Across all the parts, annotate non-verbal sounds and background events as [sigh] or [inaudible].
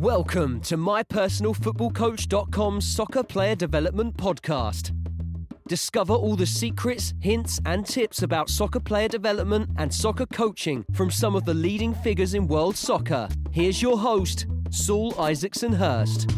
Welcome to mypersonalfootballcoach.com's soccer player development podcast. Discover all the secrets, hints, and tips about soccer player development and soccer coaching from some of the leading figures in world soccer. Here's your host, Saul Isaacson Hurst.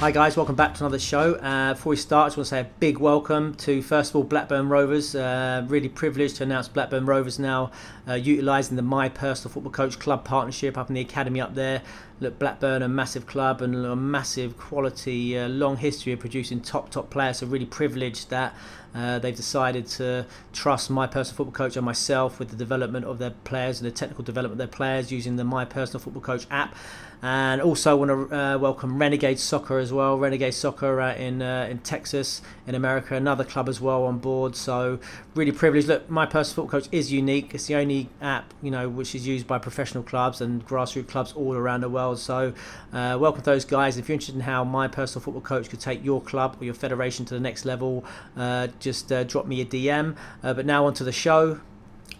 Hi guys, welcome back to another show. Uh, before we start, I just want to say a big welcome to first of all Blackburn Rovers. Uh, really privileged to announce Blackburn Rovers now uh, utilising the My Personal Football Coach Club partnership up in the academy up there. Look, Blackburn, a massive club and a massive quality, uh, long history of producing top top players. So really privileged that uh, they've decided to trust My Personal Football Coach and myself with the development of their players and the technical development of their players using the My Personal Football Coach app and also want to uh, welcome Renegade Soccer as well. Renegade Soccer uh, in uh, in Texas, in America, another club as well on board. So really privileged. Look, my personal football coach is unique. It's the only app you know which is used by professional clubs and grassroots clubs all around the world. So uh, welcome those guys. If you're interested in how my personal football coach could take your club or your federation to the next level, uh, just uh, drop me a DM. but now onto the show.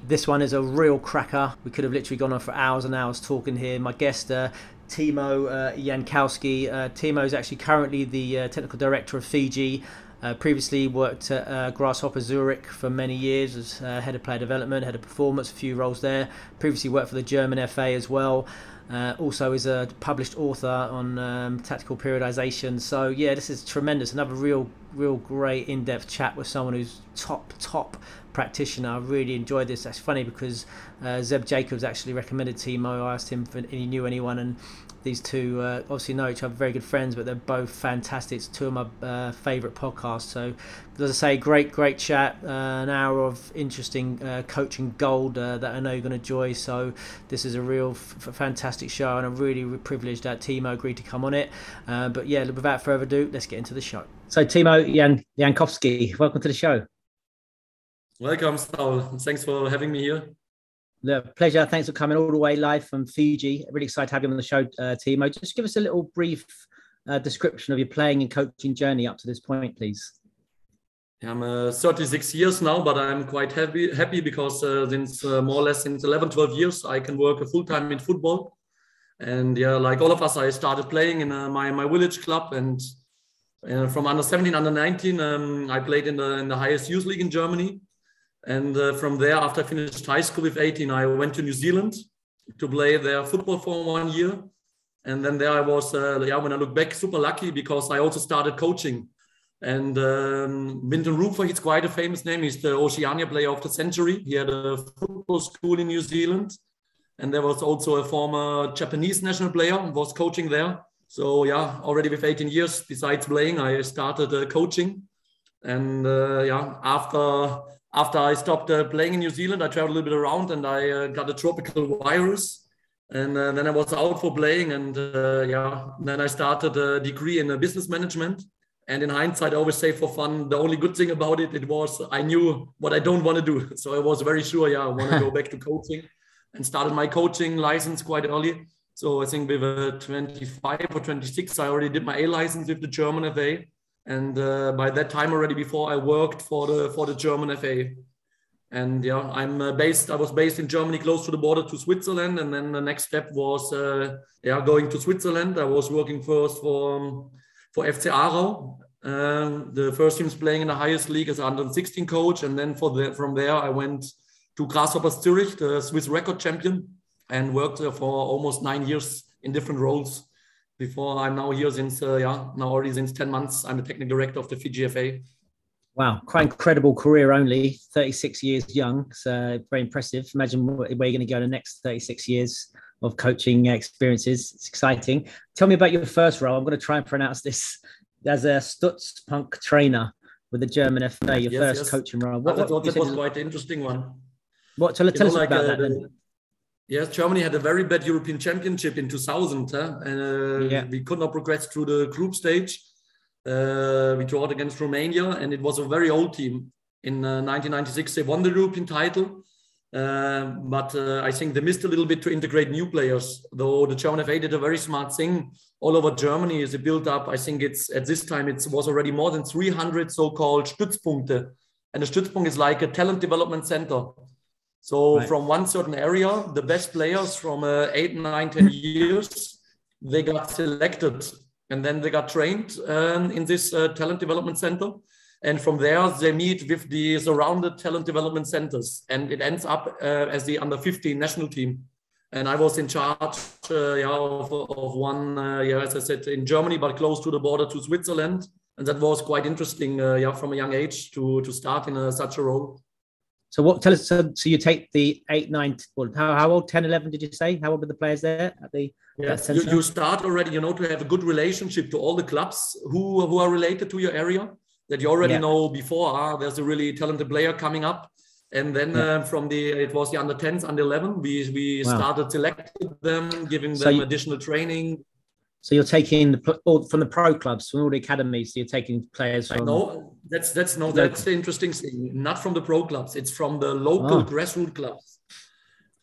This one is a real cracker. We could have literally gone on for hours and hours talking here. My guest, uh, Timo uh, Jankowski. Uh, Timo is actually currently the uh, technical director of Fiji. Uh, previously worked at uh, Grasshopper Zurich for many years as uh, head of player development, head of performance, a few roles there. Previously worked for the German FA as well. Uh, also is a published author on um, tactical periodization. So yeah, this is tremendous. Another real, real great in-depth chat with someone who's top, top practitioner. I really enjoyed this. That's funny because uh, Zeb Jacobs actually recommended Timo. I asked him if he knew anyone, and these two uh, obviously know each other, very good friends, but they're both fantastic. It's two of my uh, favourite podcasts. So, as I say, great, great chat. Uh, an hour of interesting uh, coaching gold uh, that I know you're going to enjoy. So, this is a real f- fantastic show, and I'm really, really privileged that Timo agreed to come on it. Uh, but yeah, without further ado, let's get into the show. So, Timo Jan- Jankowski, welcome to the show. Welcome, Saul. Thanks for having me here. The pleasure. Thanks for coming all the way live from Fiji. Really excited to have you on the show, uh, Timo. Just give us a little brief uh, description of your playing and coaching journey up to this point, please. I'm uh, 36 years now, but I'm quite happy happy because uh, since uh, more or less since 11, 12 years, I can work full time in football. And yeah, like all of us, I started playing in uh, my my village club, and uh, from under 17, under 19, um, I played in the in the highest youth league in Germany. And uh, from there, after I finished high school with 18, I went to New Zealand to play their football for one year. And then there I was, uh, yeah, when I look back, super lucky because I also started coaching. And um, Wynton Rufer, he's quite a famous name. He's the Oceania player of the century. He had a football school in New Zealand. And there was also a former Japanese national player was coaching there. So yeah, already with 18 years, besides playing, I started uh, coaching. And uh, yeah, after after I stopped uh, playing in New Zealand, I traveled a little bit around and I uh, got a tropical virus. And uh, then I was out for playing. And uh, yeah, then I started a degree in uh, business management. And in hindsight, I always say for fun, the only good thing about it, it was I knew what I don't want to do. [laughs] So I was very sure, yeah, I want to go back to [laughs] coaching and started my coaching license quite early. So I think with a 25 or 26, I already did my A license with the German FA and uh, by that time already before I worked for the for the German FA. And yeah, I'm uh, based. I was based in Germany, close to the border to Switzerland, and then the next step was uh, yeah going to Switzerland. I was working first for um, for FC Aarau. Um, the first teams playing in the highest league as under 16 coach, and then for the, from there I went to Grasshoppers Zurich, the Swiss record champion, and worked for almost nine years in different roles before I'm now here since uh, yeah now already since 10 months I'm the technical director of the Fiji FA. Wow, quite incredible career only, 36 years young. So very impressive. Imagine where you're going to go in the next 36 years of coaching experiences. It's exciting. Tell me about your first role. I'm going to try and pronounce this [laughs] as a Stützpunkt trainer with the German FA, your yes, first yes. coaching role. What, I thought that was quite an interesting one. What, tell, tell us like, about uh, that then. Yes, Germany had a very bad European Championship in 2000, huh? and uh, yeah. we could not progress through the group stage. Uh, we drew against Romania, and it was a very old team. In uh, 1996, they won the European title, Uh, but uh, I think they missed a little bit to integrate new players. Though the German FA did a very smart thing all over Germany. Is a build up. I think it's at this time it was already more than 300 so-called Stützpunkte, and a Stützpunkt is like a talent development center. So right. from one certain area, the best players from uh, eight, nine, ten years, they got selected, and then they got trained um, in this uh, talent development center. And from there they meet with the surrounded talent development centers and it ends up uh, as the under 15 national team. And i was in charge uh, yeah, of, of one uh, yeah as i said in germany but close to the border to switzerland. And that was quite interesting uh, yeah from a young age to to start in a, such a role so what tell us so, so you take the 8 9 well, how, how old 10 11 did you say how old were the players there at the yes you, you start already you know to have a good relationship to all the clubs who who are related to your area that you already yeah. know before ah, there's a really talented player coming up and then yeah. uh, from the it was the under 10s under 11 we we wow. started selecting them giving them so you, additional training so you're taking the all, from the pro clubs from all the academies so you're taking players from no that's that's no that's the interesting thing. Not from the pro clubs it's from the local oh. grassroots clubs.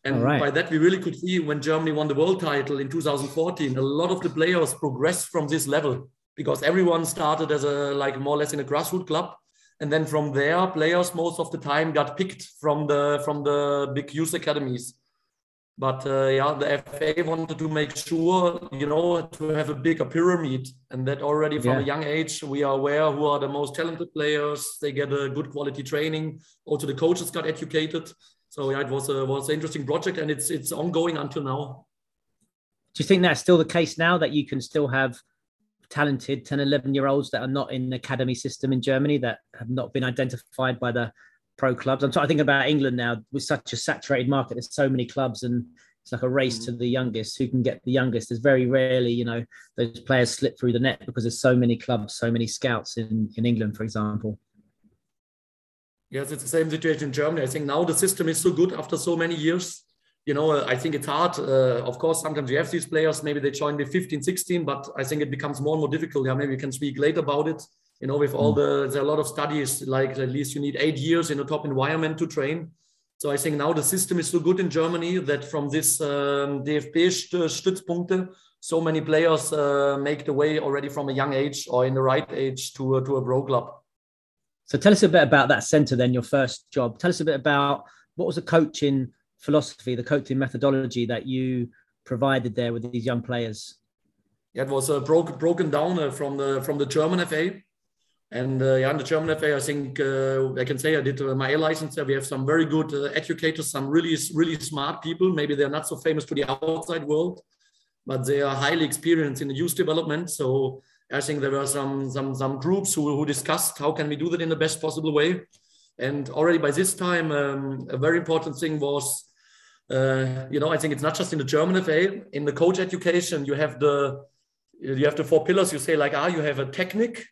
And right. by that we really could see when germany won the world title in 2014 a lot of the players progressed from this level because everyone started as a like more or less in a grassroots club. And then from there players most of the time got picked from the from the big youth academies but uh, yeah the fa wanted to make sure you know to have a bigger pyramid and that already from yeah. a young age we are aware who are the most talented players. They get a good quality training. Also the coaches got educated. So yeah it was a was an interesting project and it's it's ongoing until now. Do you think that's still the case now that you can still have talented 10 11 year olds that are not in the academy system in germany that have not been identified by the pro clubs i'm trying to think about england now with such a saturated market there's so many clubs and it's like a race mm. to the youngest who can get the youngest there's very rarely you know those players slip through the net because there's so many clubs so many scouts in in england for example yes it's the same situation in germany i think now the system is so good after so many years you know, uh, I think it's hard. Uh, of course, sometimes you have these players, maybe they join with 15, 16, but I think it becomes more and more difficult. Yeah, maybe we can speak later about it. You know, with all mm. the, there are a lot of studies, like at least you need eight years in a top environment to train. So I think now the system is so good in Germany that from this um, DFB Stützpunkte, so many players uh, make the way already from a young age or in the right age to, to a pro club. So tell us a bit about that center then, your first job. Tell us a bit about what was the coaching philosophy, the coaching methodology that you provided there with these young players? Yeah, it was uh, broken broken down uh, from the from the German FA, and uh, yeah, in the German FA, I think uh, I can say I did uh, my A license there. We have some very good uh, educators, some really really smart people. Maybe they're not so famous to the outside world, but they are highly experienced in the youth development. So I think there were some some some groups who, who discussed how can we do that in the best possible way. And already by this time, um, a very important thing was uh, you know, I think it's not just in the German FA. In the coach education, you have the you have the four pillars. You say like, ah, you have a technique,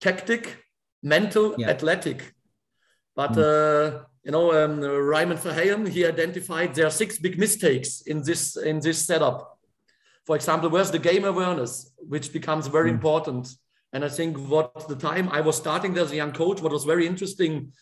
tactic, mental, yeah. athletic. But mm. uh, you know, um, Raymond Verheijen, he identified there are six big mistakes in this in this setup. For example, where's the game awareness, which becomes very mm. important. And I think what the time I was starting there as a young coach, what was very interesting.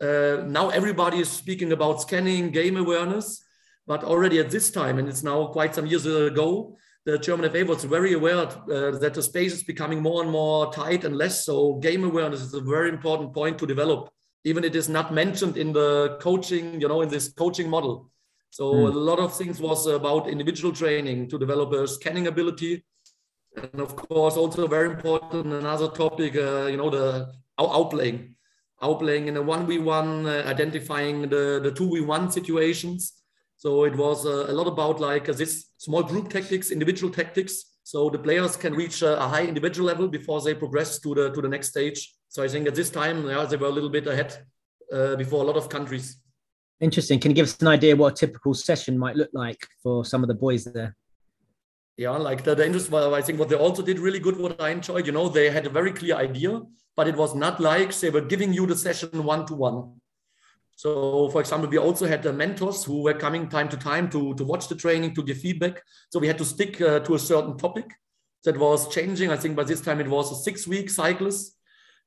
Uh, now everybody is speaking about scanning, game awareness, but already at this time, and it's now quite some years ago, the German FA was very aware uh, that the space is becoming more and more tight and less. So game awareness is a very important point to develop. Even it is not mentioned in the coaching, you know, in this coaching model. So mm. a lot of things was about individual training to develop a scanning ability, and of course also very important another topic, uh, you know, the outplaying, outplaying in a one v one, uh, identifying the the two v one situations so it was uh, a lot about like uh, this small group tactics, individual tactics. So the players can reach a, a, high individual level before they progress to the to the next stage. So I think at this time, yeah, they were a little bit ahead uh, before a lot of countries. Interesting. Can you give us an idea what a typical session might look like for some of the boys there? Yeah, like the, the interest. Well, I think what they also did really good, what I enjoyed, you know, they had a very clear idea, but it was not like they were giving you the session one to one. So, for example, we also had the mentors who were coming time to time to, to watch the training, to give feedback. So we had to stick uh, to a certain topic that was changing. I think by this time it was a six week cycles.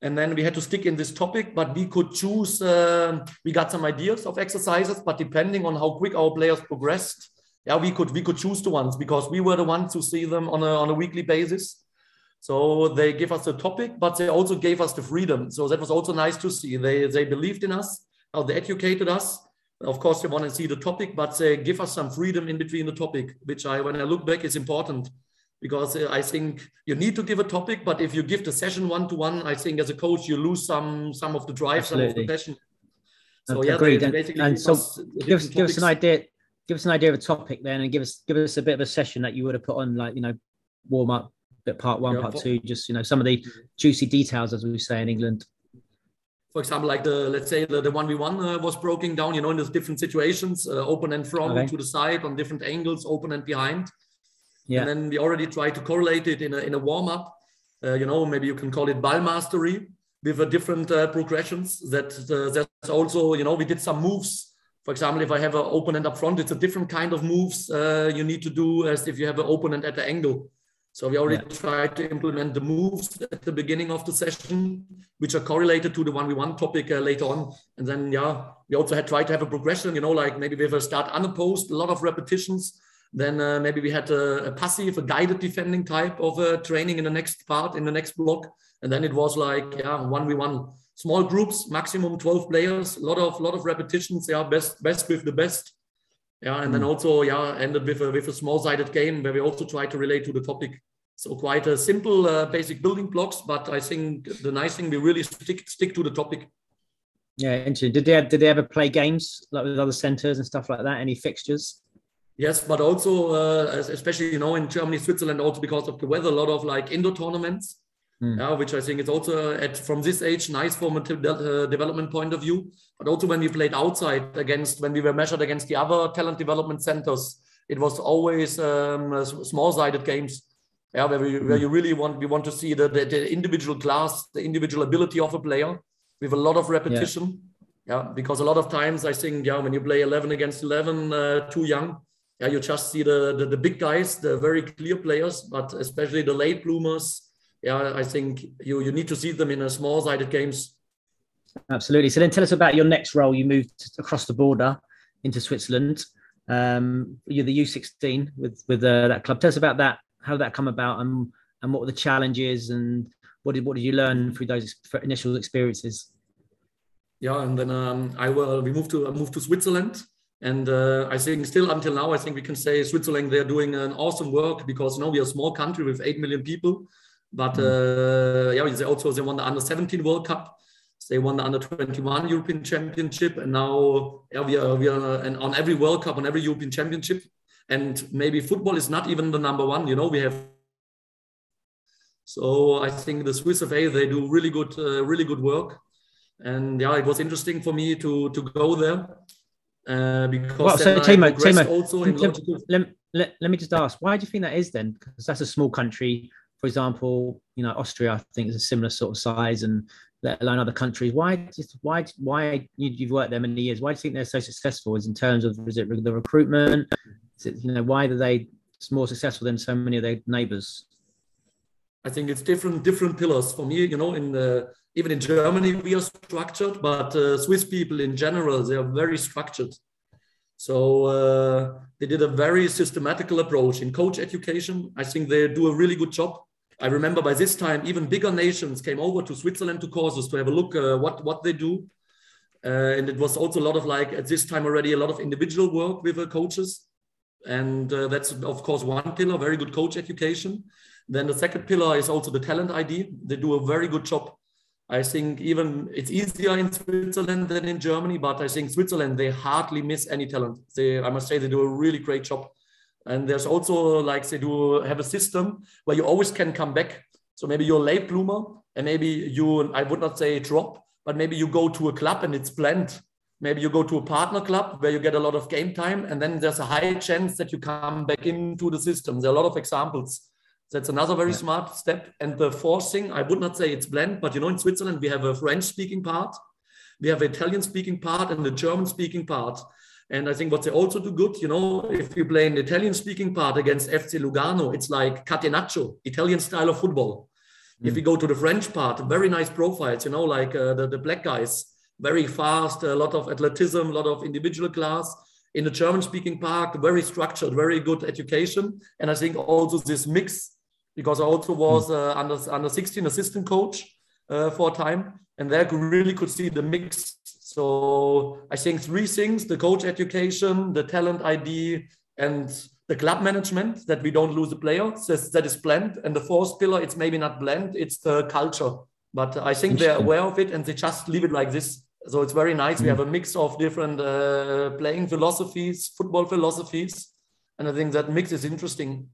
and then we had to stick in this topic but we could choose uh, we got some ideas of exercises but depending on how quick our players progressed yeah we could we could choose the ones because we were the ones who see them on a, on a weekly basis so they gave us the topic but they also gave us the freedom so that was also nice to see they they believed in us how they educated us of course they want to see the topic but they give us some freedom in between the topic which i when i look back is important because uh, I think you need to give a topic, but if you give the session one to one, I think as a coach you lose some some of the drive, Absolutely. some of the passion. So yeah, Agreed. and, and so give us, give us an idea. Give us an idea of a topic then, and give us give us a bit of a session that you would have put on, like you know, warm up, bit part one, yeah, part for, two, just you know, some of the juicy details, as we say in England. For example, like the let's say the one v one uh, was broken down, you know, in those different situations, uh, open and from okay. to the side on different angles, open and behind. Yeah. And then we already try to correlate it in a, in a warm up. Uh, you know, maybe you can call it ball mastery with a different uh, progressions. That uh, that's also, you know, we did some moves. For example, if I have an opponent up front, it's a different kind of moves uh, you need to do as if you have an opponent at the angle. So we already yeah. tried to implement the moves at the beginning of the session, which are correlated to the one-we-one topic uh, later on. And then, yeah, we also had tried to have a progression, you know, like maybe we have a start unopposed, a lot of repetitions, then uh, maybe we had a, a, passive, a guided defending type of uh, training in the next part, in the next block. And then it was like, yeah, one-we-one. Small groups, maximum 12 players, a lot of lot of repetitions. Yeah, best best with the best. Yeah, and mm. then hmm. also yeah, ended with a with a small-sided game where we also try to relate to the topic. So quite a simple uh, basic building blocks, but I think the nice thing we really stick stick to the topic. Yeah, interesting. Did they have, did they ever play games like with other centers and stuff like that? Any fixtures? Yes, but also uh, especially you know in Germany, Switzerland, also because of the weather, a lot of like indoor tournaments, mm. yeah, which I think is also at from this age nice from a uh, development point of view. But also when we played outside against when we were measured against the other talent development centers, it was always um, small-sided games. Yeah, where, we, where you really want we want to see the, the, the, individual class, the individual ability of a player with a lot of repetition. Yeah. yeah. because a lot of times I think yeah when you play 11 against 11, uh, too young yeah, you just see the, the, the big guys, the very clear players, but especially the late bloomers. Yeah, I think you you need to see them in a small-sided games. Absolutely. So then, tell us about your next role. You moved across the border into Switzerland. Um, you're the U16 with with uh, that club. Tell us about that. How did that come about, and and what were the challenges, and what did what did you learn through those initial experiences? Yeah, and then um, I will. We moved to I moved to Switzerland and uh, I think still until now, I think we can say Switzerland, they're doing an awesome work because you know we are a small country with 8 million people. But mm. uh, yeah, they also they won the under 17 World Cup. They won the under 21 European Championship, and now yeah, we are we are and on every World Cup, on every European Championship. And maybe football is not even the number one. You know, we have. So I think the Swiss FA they do really good, uh, really good work, and yeah, it was interesting for me to to go there uh, because well, so Timo, Timo, also let, let, let, me just ask, why do you think that is then? Because that's a small country. For example, you know, Austria, I think is a similar sort of size, and let alone other countries. Why, why, why you, have worked there many years? Why do you think they're so successful? Is in terms of is it the recruitment? It you know why are they more successful than so many of their neighbours? I think it's different different pillars for me. You know, in the, even in Germany we are structured, but uh, Swiss people in general they are very structured. So uh, they did a very systematical approach in coach education. I think they do a really good job. I remember by this time even bigger nations came over to Switzerland to courses to have a look uh, what what they do. Uh, and it was also a lot of like at this time already a lot of individual work with the coaches and uh, that's of course one pillar very good coach education then the second pillar is also the talent ID. They do a very good job. I think even it's easier in Switzerland than in Germany, but I think Switzerland they hardly miss any talent. They, I must say, they do a really great job. And there's also like they do have a system where you always can come back. So maybe you're a late bloomer, and maybe you, I would not say drop, but maybe you go to a club and it's planned. Maybe you go to a partner club where you get a lot of game time, and then there's a high chance that you come back into the system. There are a lot of examples. That's another very yeah. smart step. And the fourth thing, I would not say it's blend, but you know, in Switzerland, we have a French speaking part, we have an Italian speaking part, and the German speaking part. And I think what they also do good, you know, if you play an Italian speaking part against FC Lugano, it's like catenaccio, Italian style of football. If you go to the French part, very nice profiles, you know, like uh, the, the black guys, very fast, a lot of athleticism, a lot of individual class. In the German speaking part, very structured, very good education. And I think also this mix, because I also was uh, under, under 16 assistant coach uh, for a time, and there really could see the mix. So I think three things the coach education, the talent ID, and the club management that we don't lose the players that, that is blend and the fourth pillar it's maybe not blend it's the culture. But i think they're aware of it and they just leave it like this. So it's very nice. Mm. we have a mix of different uh, playing philosophies football philosophies and i think that mix is interesting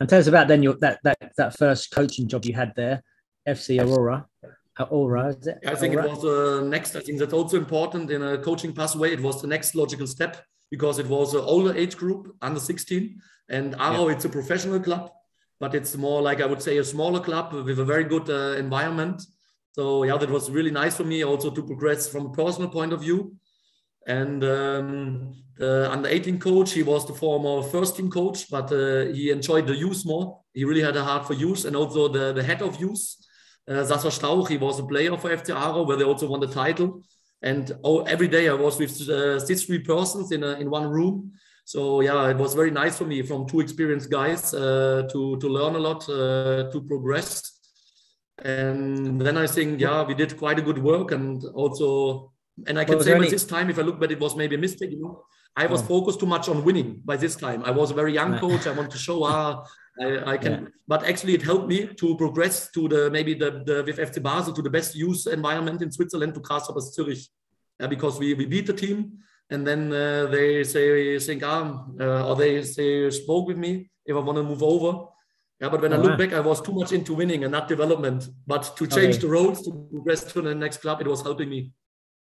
and tell us about then your that that, that first coaching job you had there fc aurora Aurora, is it? I think it was the uh, next. I think that's also important in a coaching pathway. It was the next logical step because it was an older age group, under 16. And Aarau, yeah. it's a professional club, but it's more like I would say a smaller club with a very good uh, environment. So yeah, that was really nice for me also to progress from a personal point of view. And um, the under 18 coach, he was the former first team coach, but uh, he enjoyed the youth more. He really had a heart for youth and also the, the head of youth, uh, Sascha Stauch, he was a player for FC Aarau, where they also won the title and oh, every day I was with uh, six three persons in a, in one room. So yeah, it was very nice for me from two experienced guys uh, to to learn a lot, uh, to progress. And then I think yeah, we did quite a good work, and also and I can well, say by any... this time, if I look back, it was maybe a mistake. You know, I was oh. focused too much on winning by this time. I was a very young coach. I want to show ah, I, I can, yeah. but actually it helped me to progress to the maybe the, the with FC Basel to the best youth environment in Switzerland to Grasshoppers Zurich, uh, because we, we beat the team and then uh, they say think ah, uh, or they say spoke with me if I want to move over. Yeah, but when oh, I look back, I was too much into winning and not development. But to change okay. the roads to progress to the next club, it was helping me.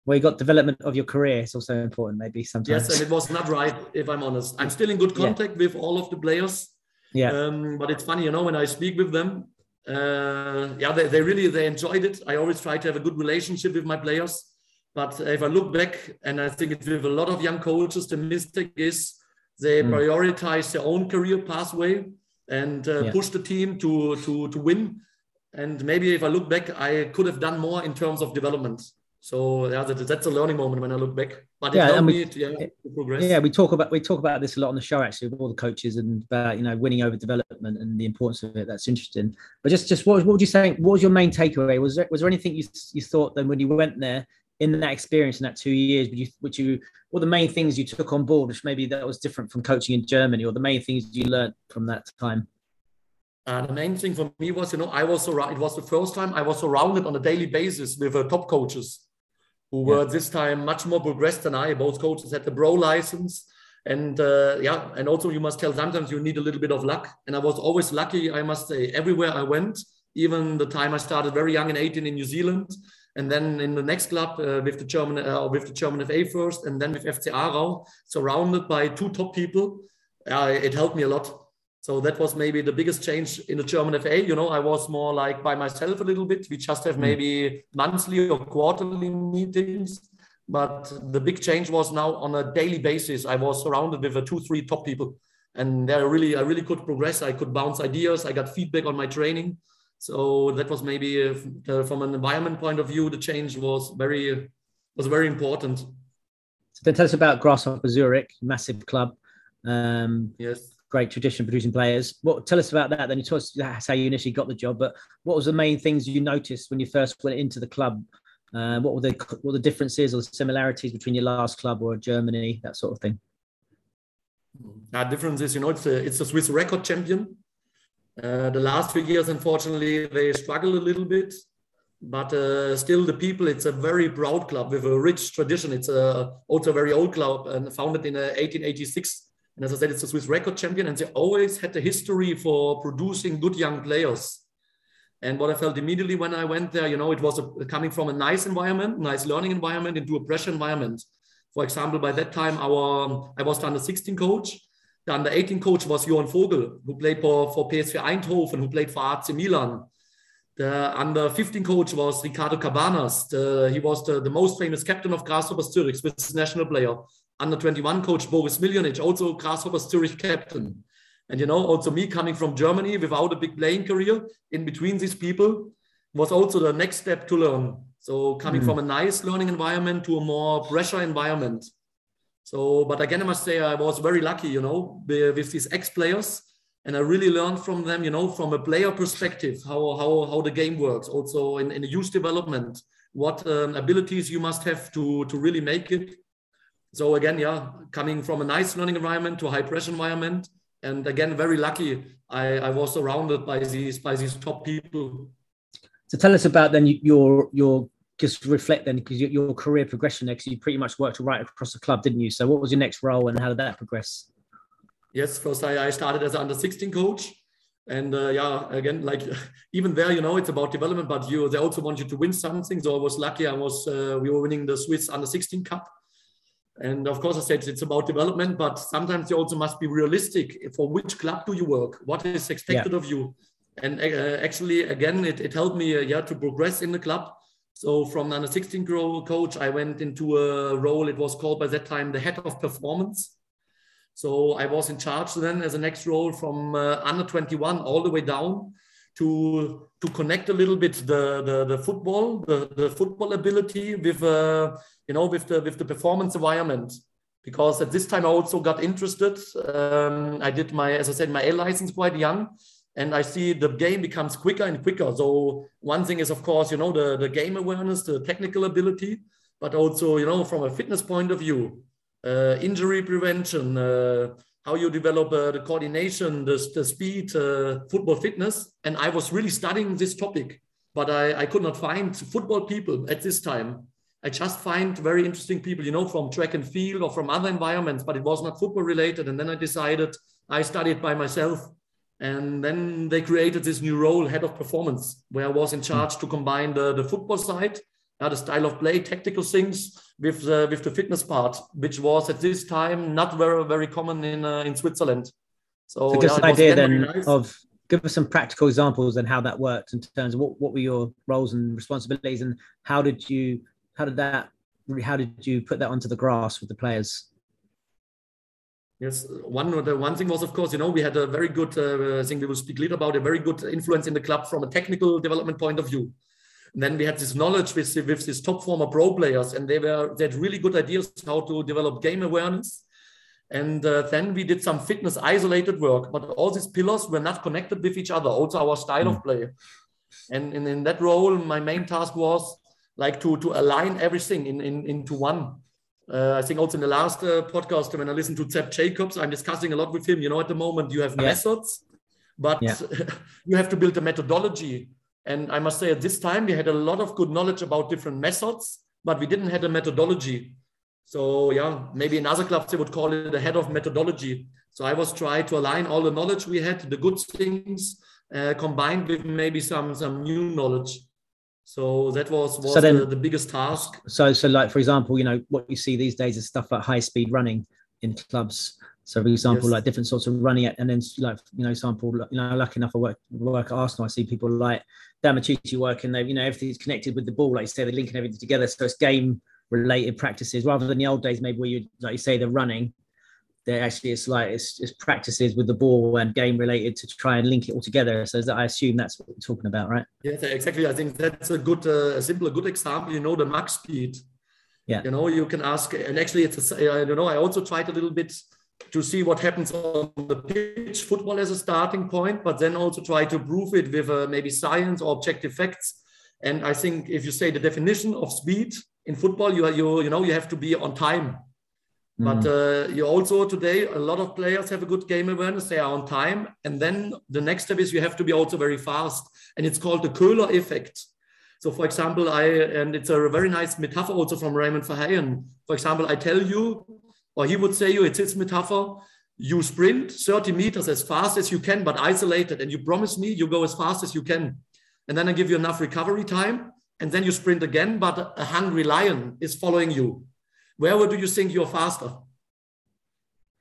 Well, you got development of your career. It's also important, maybe sometimes. Yes, and it was not right, if I'm honest. I'm still in good contact yeah. with all of the players yeah. Um, but it's funny, you know, when I speak with them, uh, yeah, they, they really they enjoyed it. I always try to have a good relationship with my players. But if I look back, and I think it's with a lot of young coaches, the mistake is they mm. prioritize their own career pathway and uh, yeah. push the team to to to win. And maybe if I look back, I could have done more in terms of development. So yeah, that, that's a learning moment when I look back. But it yeah, helped we, me to, yeah, to progress. Yeah, we talk about we talk about this a lot on the show actually with all the coaches and about you know winning over development and the importance of it. That's interesting. But just just what, what would you say? What was your main takeaway? Was there was there anything you you thought then when you went there in that experience in that two years, which you, which you what the main things you took on board, which maybe that was different from coaching in Germany, or the main things you learned from that time? Uh, the main thing for me was, you know, I was it was the first time I was surrounded on a daily basis with uh, top coaches who were this time much more progressed than I. Both coaches had the pro license. And uh, yeah, and also you must tell sometimes you need a little bit of luck. And I was always lucky, I must say, everywhere I went, even the time I started very young in 18 in New Zealand. And then in the next club uh, with the German uh, with the German FA first, and then with FC Aarau, surrounded by two top people, uh, it helped me a lot. So that was maybe the biggest change in the German FA. You know, I was more like by myself a little bit. We just have hmm. maybe monthly or quarterly meetings. But the big change was now on a daily basis. I was surrounded with a two, three top people. And there really, I really could progress. I could bounce ideas. I got feedback on my training. So that was maybe uh, from an environment point of view, the change was very, was very important. So then tell us about Grasshopper Zurich, massive club. Um, yes great tradition producing players. What tell us about that? Then you told us that's how you initially got the job, but what was the main things you noticed when you first went into the club? Uh, what were the what were the differences or the similarities between your last club or Germany, that sort of thing? Uh, difference is, you know, it's a, it's a Swiss record champion. Uh, the last few years, unfortunately, they struggled a little bit, but uh, still the people, it's a very proud club with a rich tradition. It's a, also a very old club and founded in 1886 uh, and as I said, it's a Swiss record champion, and they always had a history for producing good young players. And what I felt immediately when I went there, you know, it was a, coming from a nice environment, nice learning environment, into a pressure environment. For example, by that time, our I was the under 16 coach. The under 18 coach was Johann Vogel, who played for, for PSV Eindhoven, who played for AC Milan. The under 15 coach was Ricardo Cabanas. The, he was the, the most famous captain of Grasshoppers Zurich, Swiss national player under 21 coach Boris Smiljanić, also Grasshoppers Zurich captain. And you know, also me coming from Germany without a big playing career, in between these people, was also the next step to learn. So coming mm. from a nice learning environment to a more pressure environment. So, but again, I must say I was very lucky, you know, with these ex-players, and I really learned from them, you know, from a player perspective, how how how the game works. Also in in the youth development, what um, abilities you must have to to really make it. So again, yeah, coming from a nice learning environment to a high pressure environment, and again, very lucky I, I was surrounded by these by these top people. So tell us about then your your just reflect then because your, your career progression next you pretty much worked right across the club didn't you? So what was your next role and how did that progress? Yes first i, I started as an under 16 coach. And uh, yeah again like [laughs] even there you know it's about development but you they also want you to win something. So i was lucky i was uh, we were winning the swiss under 16 cup and of course i said it's about development but sometimes you also must be realistic for which club do you work what is expected yeah. of you and uh, actually again it, it helped me uh, yeah to progress in the club so from under 16 coach, I went into a role. It was called by that time the head of performance. So I was in charge then as a next role from uh, under 21 all the way down to to connect a little bit the the, the football the, the football ability with uh, you know with the with the performance environment because at this time I also got interested. Um, I did my as I said my A license quite young and I see the game becomes quicker and quicker. So one thing is, of course, you know, the, the game awareness, the technical ability, but also, you know, from a fitness point of view, uh, injury prevention, uh, how you develop uh, the coordination, the, the speed, uh, football fitness. And I was really studying this topic, but I, I could not find football people at this time. I just find very interesting people, you know, from track and field or from other environments, but it was not football related. And then I decided I studied by myself and then they created this new role, head of performance, where I was in charge to combine the, the football side, uh, the style of play, tactical things with the, with the fitness part, which was at this time not very, very common in, uh, in Switzerland. So, so just yeah, idea then nice. of give us some practical examples and how that worked in terms of what, what were your roles and responsibilities and how did you, how did that, how did you put that onto the grass with the players? Yes, one the one thing was, of course, you know, we had a very good. Uh, I think we will speak later about a very good influence in the club from a technical development point of view. And then we had this knowledge with with these top former pro players, and they were they had really good ideas how to develop game awareness. And uh, then we did some fitness isolated work, but all these pillars were not connected with each other. Also, our style mm. of play. And, and in that role, my main task was like to to align everything in, in into one uh, I think also in the last uh, podcast, when I listened to Zeb Jacobs, I'm discussing a lot with him. You know, at the moment you have yeah. methods, but yeah. [laughs] you have to build a methodology. And I must say, at this time, we had a lot of good knowledge about different methods, but we didn't have a methodology. So yeah, maybe in other clubs they would call it the head of methodology. So I was trying to align all the knowledge we had, the good things, uh, combined with maybe some some new knowledge. So that was, was so then, the, the, biggest task. So, so like for example, you know what you see these days is stuff like high speed running in clubs. So, for example, yes. like different sorts of running, and then like you know, example, you know, lucky enough I work work at Arsenal. I see people like Dan Matucci working. They, you know, everything's connected with the ball. Like you say, they're linking everything together. So it's game related practices rather than the old days, maybe where you like you say, they're running there actually it's like it's, it's practices with the ball and game related to try and link it all together so that i assume that's what we're talking about right yeah exactly i think that's a good uh, a simple a good example you know the max speed yeah you know you can ask and actually it's a, i don't know i also tried a little bit to see what happens on the pitch football as a starting point but then also try to prove it with uh, maybe science or objective facts and i think if you say the definition of speed in football you you you know you have to be on time but mm. uh, you also today a lot of players have a good game awareness. They are on time, and then the next step is you have to be also very fast, and it's called the Köhler effect. So, for example, I and it's a very nice metaphor also from Raymond Verheijen. For example, I tell you, or he would say you, it's his metaphor. You sprint 30 meters as fast as you can, but isolated, and you promise me you go as fast as you can, and then I give you enough recovery time, and then you sprint again, but a hungry lion is following you where do you think you're faster?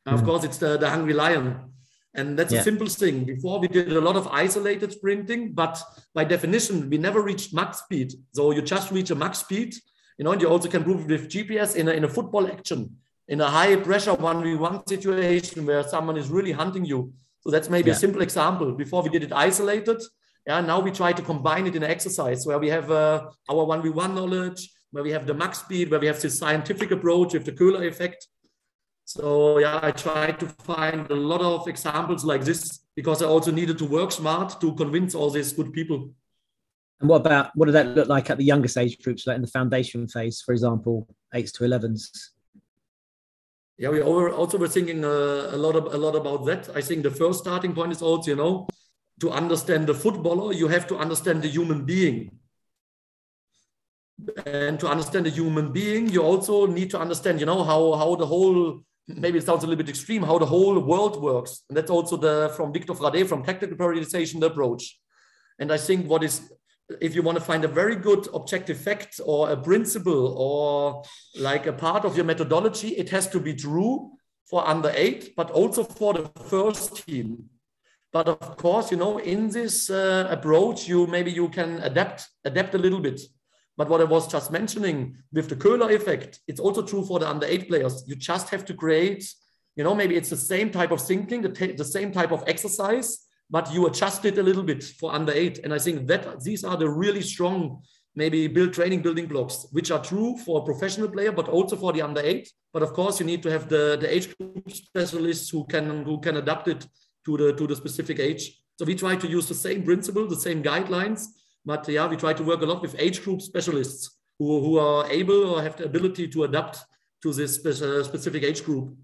Mm. Of hmm. course, it's the, the hungry lion. And that's yeah. a simple thing. Before we did a lot of isolated sprinting, but by definition, we never reached max speed. So you just reach a max speed. You know, and you also can prove it with GPS in a, in a football action, in a high pressure 1v1 situation where someone is really hunting you. So that's maybe yeah. a simple example. Before we did it isolated. Yeah, now we try to combine it in an exercise where we have uh, our 1v1 knowledge, where we have the max speed, where we have this scientific approach with the Köhler effect. So yeah, I tried to find a lot of examples like this because I also needed to work smart to convince all these good people. And what about what did that look like at the youngest age groups, like in the foundation phase, for example, eights to elevens? Yeah, we also were thinking uh, a lot of, a lot about that. I think the first starting point is also, you know, to understand the footballer, you have to understand the human being. And to understand the human being, you also need to understand, you know, how how the whole maybe it sounds a little bit extreme, how the whole world works. And that's also the from Vitor Frade from tactical periodization approach. And I think what is if you want to find a very good objective fact or a principle or like a part of your methodology, it has to be true for under eight, but also for the first team. But of course, you know, in this uh, approach, you maybe you can adapt adapt a little bit. But what I was just mentioning with the Köhler effect, it's also true for the under eight players. You just have to create, you know, maybe it's the same type of thinking, the, the same type of exercise, but you adjust it a little bit for under eight. And I think that these are the really strong, maybe build training building blocks, which are true for a professional player, but also for the under eight. But of course, you need to have the, the age group specialists who can who can adapt it to the to the specific age. So we try to use the same principle, the same guidelines, but yeah, we try to work a lot with age group specialists who, who are able or have the ability to adapt to this specific age group.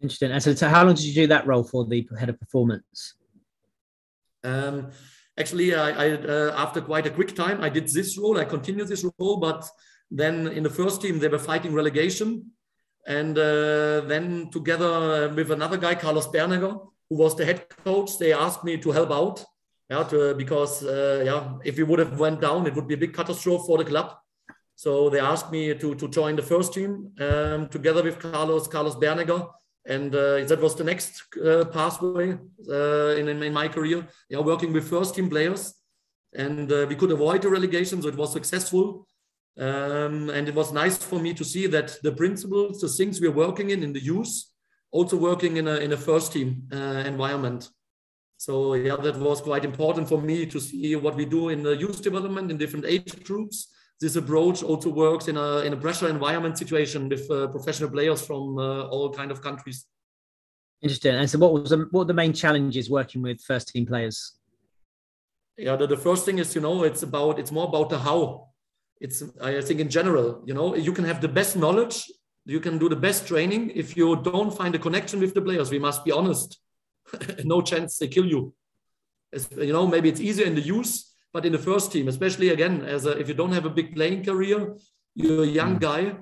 Interesting. And so, so how long did you do that role for the head of performance? Um, actually, I, I uh, after quite a quick time, I did this role. I continued this role, but then in the first team they were fighting relegation, and uh, then together with another guy, Carlos Bernegger, who was the head coach, they asked me to help out. Yeah, to, because uh, yeah, if we would have went down, it would be a big catastrophe for the club. So they asked me to to join the first team um, together with Carlos Carlos Bernegger and uh, that was the next uh, pathway uh, in, in my career. Yeah, working with first team players, and uh, we could avoid the relegation, so it was successful. Um, and it was nice for me to see that the principles, the things we're working in in the youth, also working in a in a first team uh, environment. So yeah, that was quite important for me to see what we do in the youth development in different age groups this approach also works in a in a pressure environment situation with uh, professional players from uh, all kind of countries. Interesting. And so, what was the, what were the main challenges working with first team players? Yeah, the, the first thing is you know it's about it's more about the how. It's I think in general you know you can have the best knowledge, you can do the best training if you don't find a connection with the players. We must be honest. [laughs] no chance they kill you. As, you know maybe it's easier in the youth but in the first team, especially again, as a, if you don't have a big playing career, you're a young mm. guy.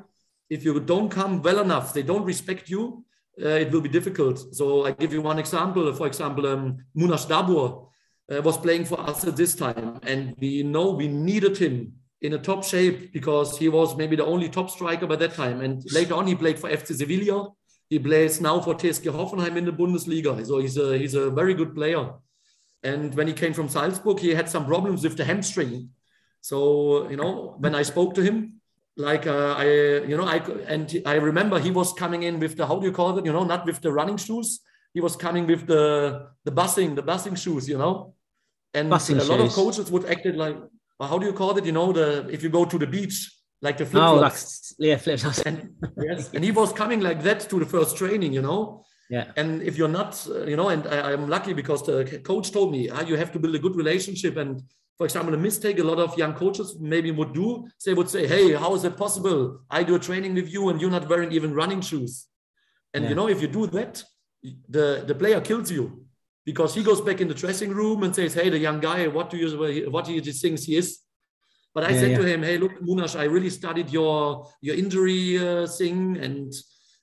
If you don't come well enough, they don't respect you. Uh, it will be difficult. So I give you one example. For example, um, Munas Dabbur uh, was playing for us at this time, and we know we needed him in a top shape because he was maybe the only top striker by that time. And later on, he played for FC Sevilla. He plays now for TSG Hoffenheim in the Bundesliga. So he's a he's a very good player. And when he came from Salzburg, he had some problems with the hamstring. So, you know, when I spoke to him, like uh, I, you know, I and I remember he was coming in with the how do you call it? You know, not with the running shoes. He was coming with the the busing, the busing shoes. You know, and busing a shoes. lot of coaches would act it like, well, how do you call it? You know, the if you go to the beach, like the flip flops. Oh, yeah, flip flops. and, yes, and he was coming like that to the first training. You know, yeah. And if you're not, uh, you know, and I, am lucky because the coach told me ah, you have to build a good relationship. And for example, a mistake a lot of young coaches maybe would do, they would say, Hey, how is it possible? I do a training with you and you're not wearing even running shoes. And yeah. you know, if you do that, the, the player kills you because he goes back in the dressing room and says, Hey, the young guy, what do you what do you think he is? But I yeah, said yeah. to him, Hey, look, Munash, I really studied your your injury uh, thing and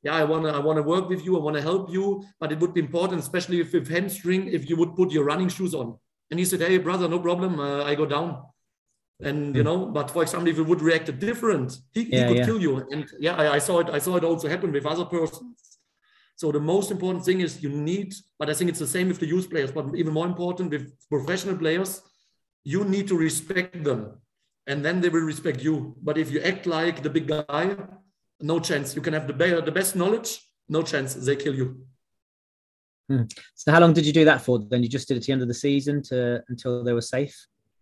yeah, I want to I want to work with you, I want to help you, but it would be important, especially if with hamstring, if you would put your running shoes on. And he said, hey, brother, no problem, uh, I go down. And you hmm. know, but for example, if you would react different, he, yeah, he could yeah. kill you. And yeah, I, I, saw it. I saw it also happen with other persons. So the most important thing is you need, but I think it's the same with the youth players, but even more important with professional players, you need to respect them, and then they will respect you. But if you act like the big guy, no chance. You can have the, the best knowledge, no chance. They kill you. Hmm. So how long did you do that for? Then you just did it to the end of the season to until they were safe.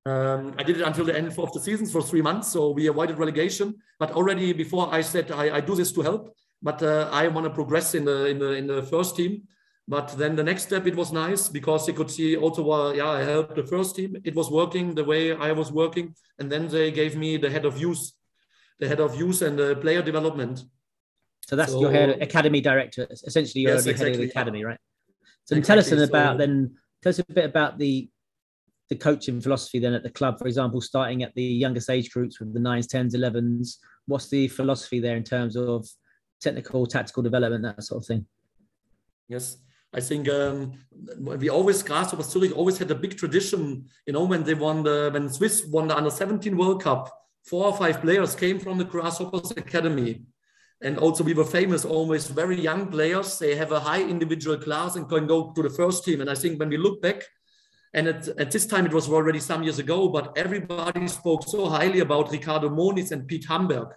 Um, I did it until the end of the season for three months, so we avoided relegation. But already before I said I, I do this to help, but uh, I want to progress in the in the in the first team. But then the next step, it was nice because they could see also, uh, yeah, I helped the first team. It was working the way I was working, and then they gave me the head of youth, the head of youth and the player development. So that's so, your head academy director. Essentially, you're yes, exactly, head of the academy, right? So exactly. tell us then about so, then tell us a bit about the the coaching philosophy then at the club, for example, starting at the youngest age groups with the nines, tens, elevens. What's the philosophy there in terms of technical, tactical development, that sort of thing? Yes. I think um, we always Grasshopper Zurich always had a big tradition. You know, when they won the when Swiss won the under 17 World Cup, four or five players came from the Grasshoppers Academy. And also we were famous, always very young players. They have a high individual class and can go to the first team. And I think when we look back, and at, at this time it was already some years ago, but everybody spoke so highly about Ricardo Moniz and Piet Hamberg.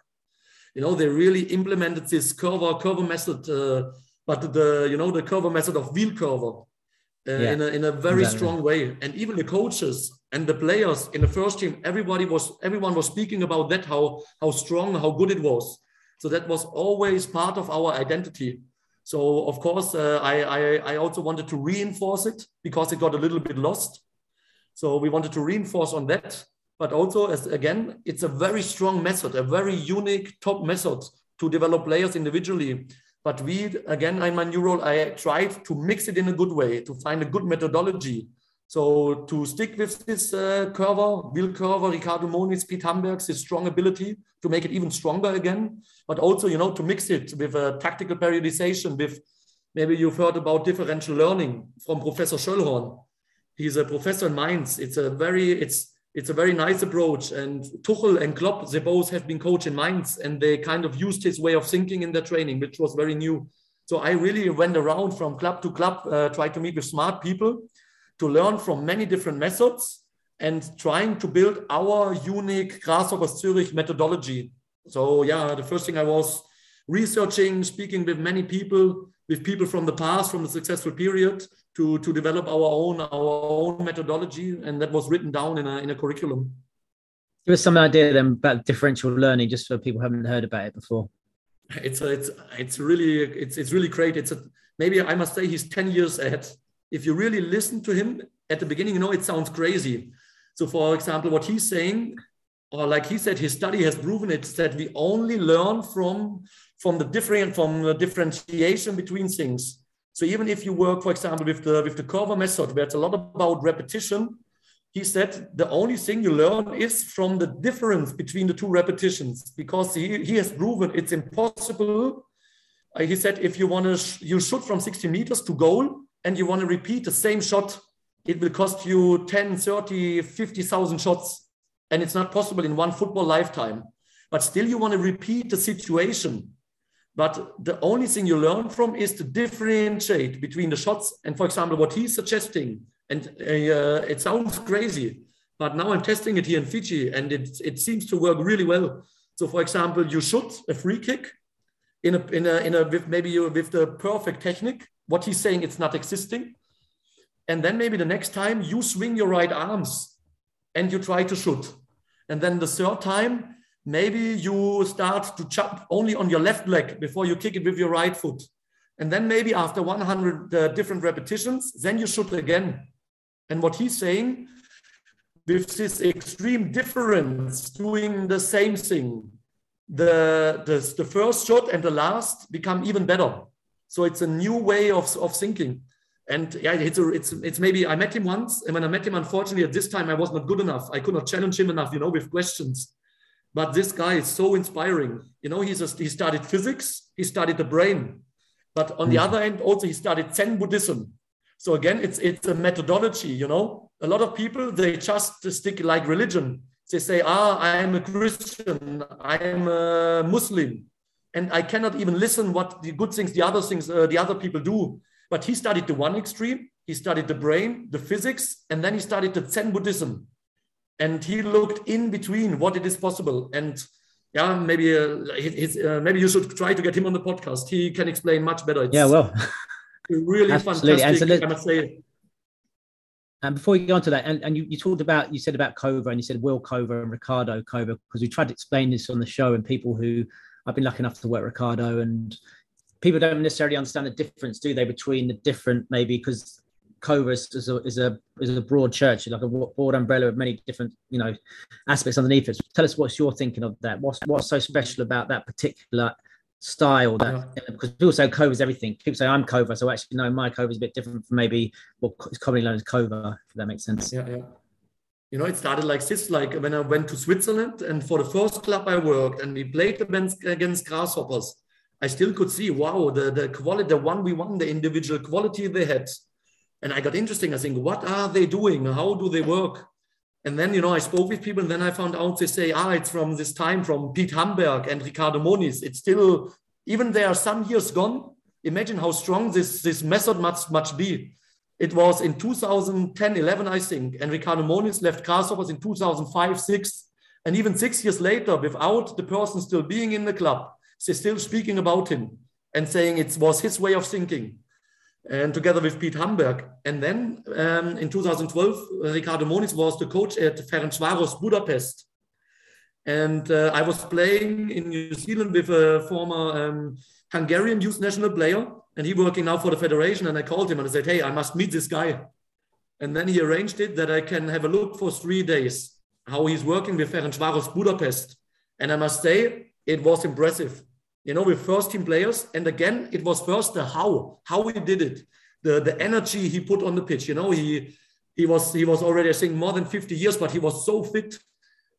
You know, they really implemented this Coerver Coerver method uh, but the you know the Coerver method of Wiel Coerver uh, yeah. in, a, in a very exactly. strong way and even the coaches and the players in the first team everybody was everyone was speaking about that how how strong how good it was. So that was always part of our identity. So of course uh, I, I i also wanted to reinforce it because it got a little bit lost. So we wanted to reinforce on that. But also as again it's a very strong method a very unique top method to develop players individually. But we, again, in my new role, I tried to mix it in a good way, to find a good methodology. So to stick with this uh, Coerver, Wiel Coerver, Ricardo Moniz, Piet Hamberg's his strong ability to make it even stronger again, but also, you know, to mix it with a tactical periodization, with maybe you've heard about differential learning from Professor Schöllhorn. He's a professor in Mainz. It's a very, it's it's a very nice approach. And Tuchel and Klopp, they both have been coached in Mainz and they kind of used his way of thinking in their training, which was very new. So I really went around from club to club, uh, tried to meet with smart people to learn from many different methods and trying to build our unique Grasshopper Zurich methodology. So yeah, the first thing I was researching, speaking with many people, with people from the past, from the successful period, to, to develop our own our own methodology, and that was written down in a in a curriculum. Give us some idea then about differential learning, just for people who haven't heard about it before. It's a, it's it's really it's it's really great. It's a maybe I must say he's ten years ahead. If you really listen to him at the beginning, you know it sounds crazy. So, for example, what he's saying, or like he said, his study has proven it that we only learn from from the different from the differentiation between things. So even if you work, for example, with the with the Coerver method, where it's a lot about repetition, he said the only thing you learn is from the difference between the two repetitions, because he, he has proven it's impossible. Uh, he said if you want to sh- you shoot from 60 meters to goal and you want to repeat the same shot, it will cost you 10, 30, 50,000 shots. And it's not possible in one football lifetime. But still you want to repeat the situation but the only thing you learn from is to differentiate between the shots. And for example, what he's suggesting, and uh, it sounds crazy, but now I'm testing it here in Fiji, and it, it seems to work really well. So, for example, you shoot a free kick in a in a in a with maybe you with the perfect technique. What he's saying, it's not existing. And then maybe the next time you swing your right arms and you try to shoot. And then the third time maybe you start to jump only on your left leg before you kick it with your right foot. And then maybe after 100 uh, different repetitions, then you shoot again. And what he's saying, with this extreme difference doing the same thing, the, the, the first shot and the last become even better. So it's a new way of, of thinking. And yeah, it's, a, it's, it's maybe I met him once. And when I met him, unfortunately, at this time, I was not good enough. I could not challenge him enough, you know, with questions. But this guy is so inspiring. You know, he's a, he studied physics, he studied the brain. But on the hmm. other end, also he studied Zen Buddhism. So again, it's it's a methodology. You know, a lot of people they just stick like religion. They say, ah, I am a Christian, I am a Muslim, and I cannot even listen what the good things, the other things, uh, the other people do. But he studied the one extreme. He studied the brain, the physics, and then he studied the Zen Buddhism and he looked in between what it is possible and yeah maybe uh, his, uh, maybe you should try to get him on the podcast he can explain much better it's, yeah well [laughs] really [laughs] Absolutely. fantastic, I must say. And before you go on to that, and, and you, you talked about, you said about Coerver and you said Wiel Coerver and Ricardo Kova, because we tried to explain this on the show and people who I've been lucky enough to work Ricardo and people don't necessarily understand the difference, do they, between the different, maybe because Coerver is, a, is a is a broad church, like a broad umbrella of many different you know aspects underneath it. Tell us what's your thinking of that. What's what's so special about that particular style that because people say Coerver is everything. People say I'm Coerver, so actually no, my Coerver is a bit different from maybe what is commonly known as Coerver, if that makes sense. Yeah, yeah. You know, it started like this, like when I went to Switzerland and for the first club I worked and we played against, against grasshoppers, I still could see, wow, the, the quality, the one we won, the individual quality they had. And I got interesting. I think, what are they doing? How do they work? And then, you know, I spoke with people and then I found out they say, ah, it's from this time from Piet Hamberg and Ricardo Moniz. It's still, even there are some years gone. Imagine how strong this, this method must, must be. It was in 2010, 11, I think. And Ricardo Moniz left Grasshoppers in 2005, 6. And even six years later, without the person still being in the club, they're still speaking about him and saying it was his way of thinking and together with Piet Hamberg. And then um, in 2012, Ricardo Moniz was the coach at Ferencváros Budapest. And uh, I was playing in New Zealand with a former um, Hungarian youth national player, and he working now for the federation. And I called him and I said, "Hey, I must meet this guy." And then he arranged it that I can have a look for three days how he's working with Ferencváros Budapest. And I must say, it was impressive you know, with first team players. And again, it was first the how, how he did it, the, the energy he put on the pitch. You know, he he was he was already I think more than 50 years, but he was so fit.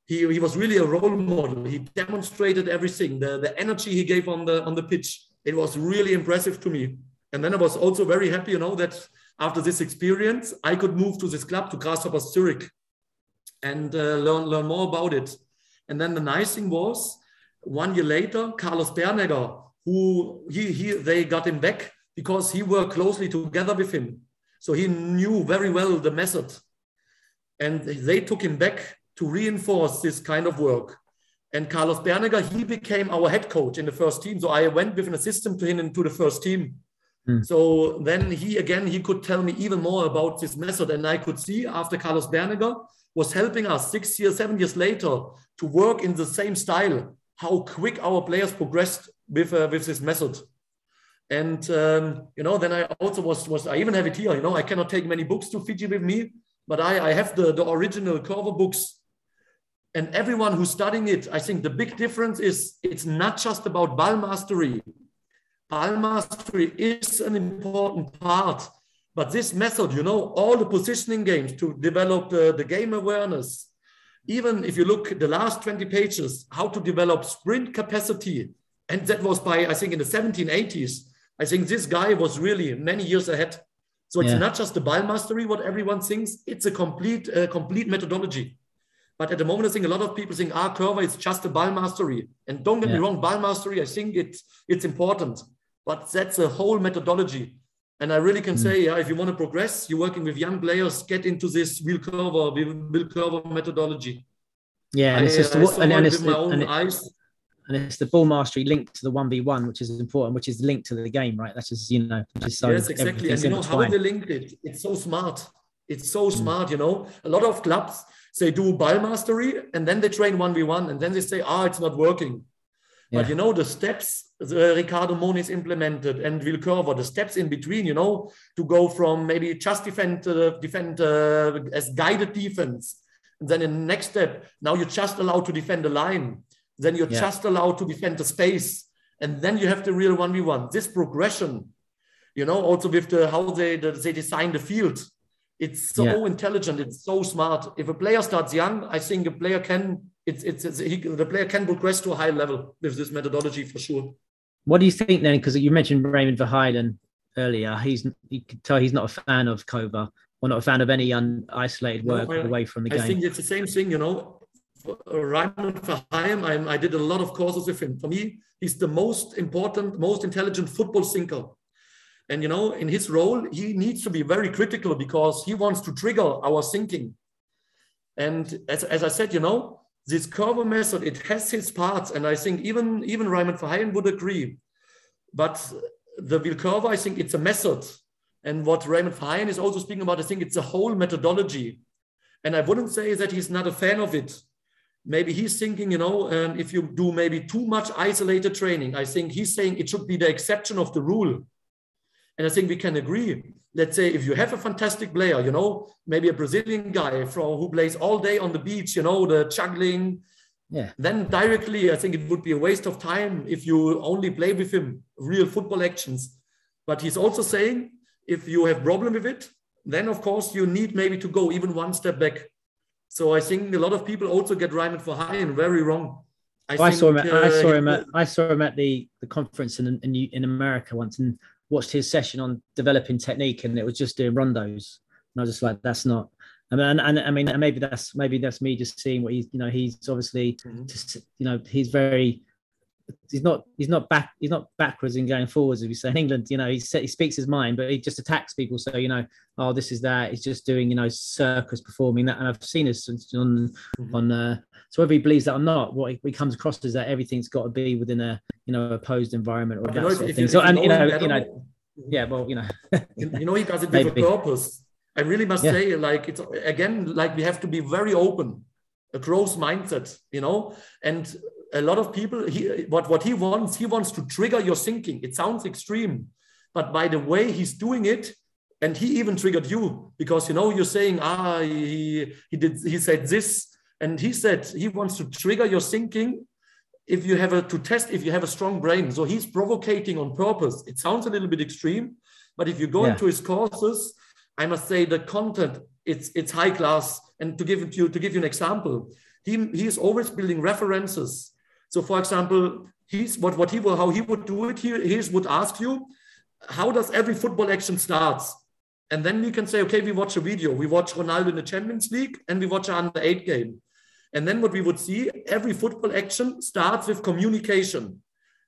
He, he was really a role model. He demonstrated everything, the, the energy he gave on the on the pitch. It was really impressive to me. And then I was also very happy, you know, that after this experience, I could move to this club to Grasshoppers Zurich and uh, learn learn more about it. And then the nice thing was one year later, Carlos Bernegger, who he, he they got him back because he worked closely together with him. So he knew very well the method. And they took him back to reinforce this kind of work. And Carlos Bernegger, he became our head coach in the first team. So I went with an assistant to him into the first team. Mm. So then he again he could tell me even more about this method, and I could see after Carlos Bernegger was helping us six years, seven years later to work in the same style how quick our players progressed with uh, with this method. And um, you know, then I also was was I even have it here. You know, I cannot take many books to Fiji with me, but I I have the the original Coerver books. And everyone who's studying it, I think the big difference is it's not just about ball mastery. Ball mastery is an important part, but this method, you know, all the positioning games to develop the, the game awareness, even if you look at the last 20 pages, how to develop sprint capacity, and that was by, I think, in the 1780s. I think this guy was really many years ahead. So it's yeah. not just the ball mastery, what everyone thinks, it's a complete, uh, complete methodology. But at the moment, I think a lot of people think, ah, Coerver is just a ball mastery. And don't get yeah. me wrong, ball mastery, I think it's, it's important. But that's a whole methodology. And I really can mm. say, yeah, if you want to progress, you're working with young players, get into this Wiel Coerver, Wiel Coerver methodology. Yeah, and it's just I, the, I and, and it's the, and, it, and, it's the ball mastery linked to the one v one, which is important, which is linked to the game, right? That's just you know, just so yes, exactly. And you know how they linked it? It's so smart. It's so mm. smart. You know, a lot of clubs they do ball mastery and then they train one v one, and then they say, ah, oh, it's not working. Yeah. But you know, the steps the Ricardo Moniz implemented and Wiel Coerver, the steps in between, you know, to go from maybe just defend, uh, defend uh, as guided defense. And then in the next step, now you're just allowed to defend the line. Then you're yeah. just allowed to defend the space. And then you have the real 1v1. This progression, you know, also with the how they, the, they design the field. It's so yeah. intelligent. It's so smart. If a player starts young, I think a player can it's, it's, it's he, the player can progress to a high level with this methodology for sure. What do you think then? Because you mentioned Raymond Verheijen earlier. He's you can tell he's not a fan of Coerver or not a fan of any isolated work no, I, away from the I game. I think it's the same thing, you know. Uh, Raymond Verheijen, I, I did a lot of courses with him. For me, he's the most important, most intelligent football thinker. And you know, in his role, he needs to be very critical because he wants to trigger our thinking. And as, as I said, you know, this Coerver method, it has its parts, and I think even even Raymond Verheijen would agree. But the Coerver, I think it's a method. And what Raymond Verheijen is also speaking about, I think it's a whole methodology. And I wouldn't say that he's not a fan of it. Maybe he's thinking, you know, um, if you do maybe too much isolated training, I think he's saying it should be the exception of the rule. And I think we can agree. Let's say if you have a fantastic player, you know, maybe a Brazilian guy from who plays all day on the beach, you know, the juggling, yeah. Then directly, I think it would be a waste of time if you only play with him real football actions. But he's also saying if you have problem with it, then of course you need maybe to go even one step back. So I think a lot of people also get Raymond Verheijen very wrong. I, I saw him. At, uh, I saw him. At, I saw him at the the conference in, in in America once, and watched his session on developing technique, and it was just doing rondos. And I was just like, that's not I mean, and, and I mean, maybe that's maybe that's me just seeing what he's, you know, he's obviously mm-hmm. just, you know, he's very, he's not, he's not back, he's not backwards in going forwards. As we say in England, you know, he he speaks his mind, but he just attacks people. So you know, oh, this is that. He's just doing, you know, circus performing that, and I've seen this on mm-hmm. on. Uh, so whether he believes that or not, what he, he comes across is that everything's got to be within a, you know, opposed environment or that know, sort of thing. So and you know, you know, yeah, well, you know, [laughs] you know, he does it [laughs] with a purpose I really must yeah. say, like it's again, like we have to be very open, a growth mindset, you know. And a lot of people, he what what he wants, he wants to trigger your thinking. It sounds extreme, but by the way he's doing it, and he even triggered you because you know you're saying ah he he did he said this, and he said he wants to trigger your thinking if you have a to test if you have a strong brain. So he's provocating on purpose. It sounds a little bit extreme, but if you go yeah. into his courses I must say the content it's it's high class. And to give it to you to give you an example, he he is always building references. So for example, he's what what he will how he would do it. He, he would ask you, how does every football action starts? And then we can say, okay, we watch a video. We watch Ronaldo in the Champions League and we watch an under eight game. And then what we would see, every football action starts with communication.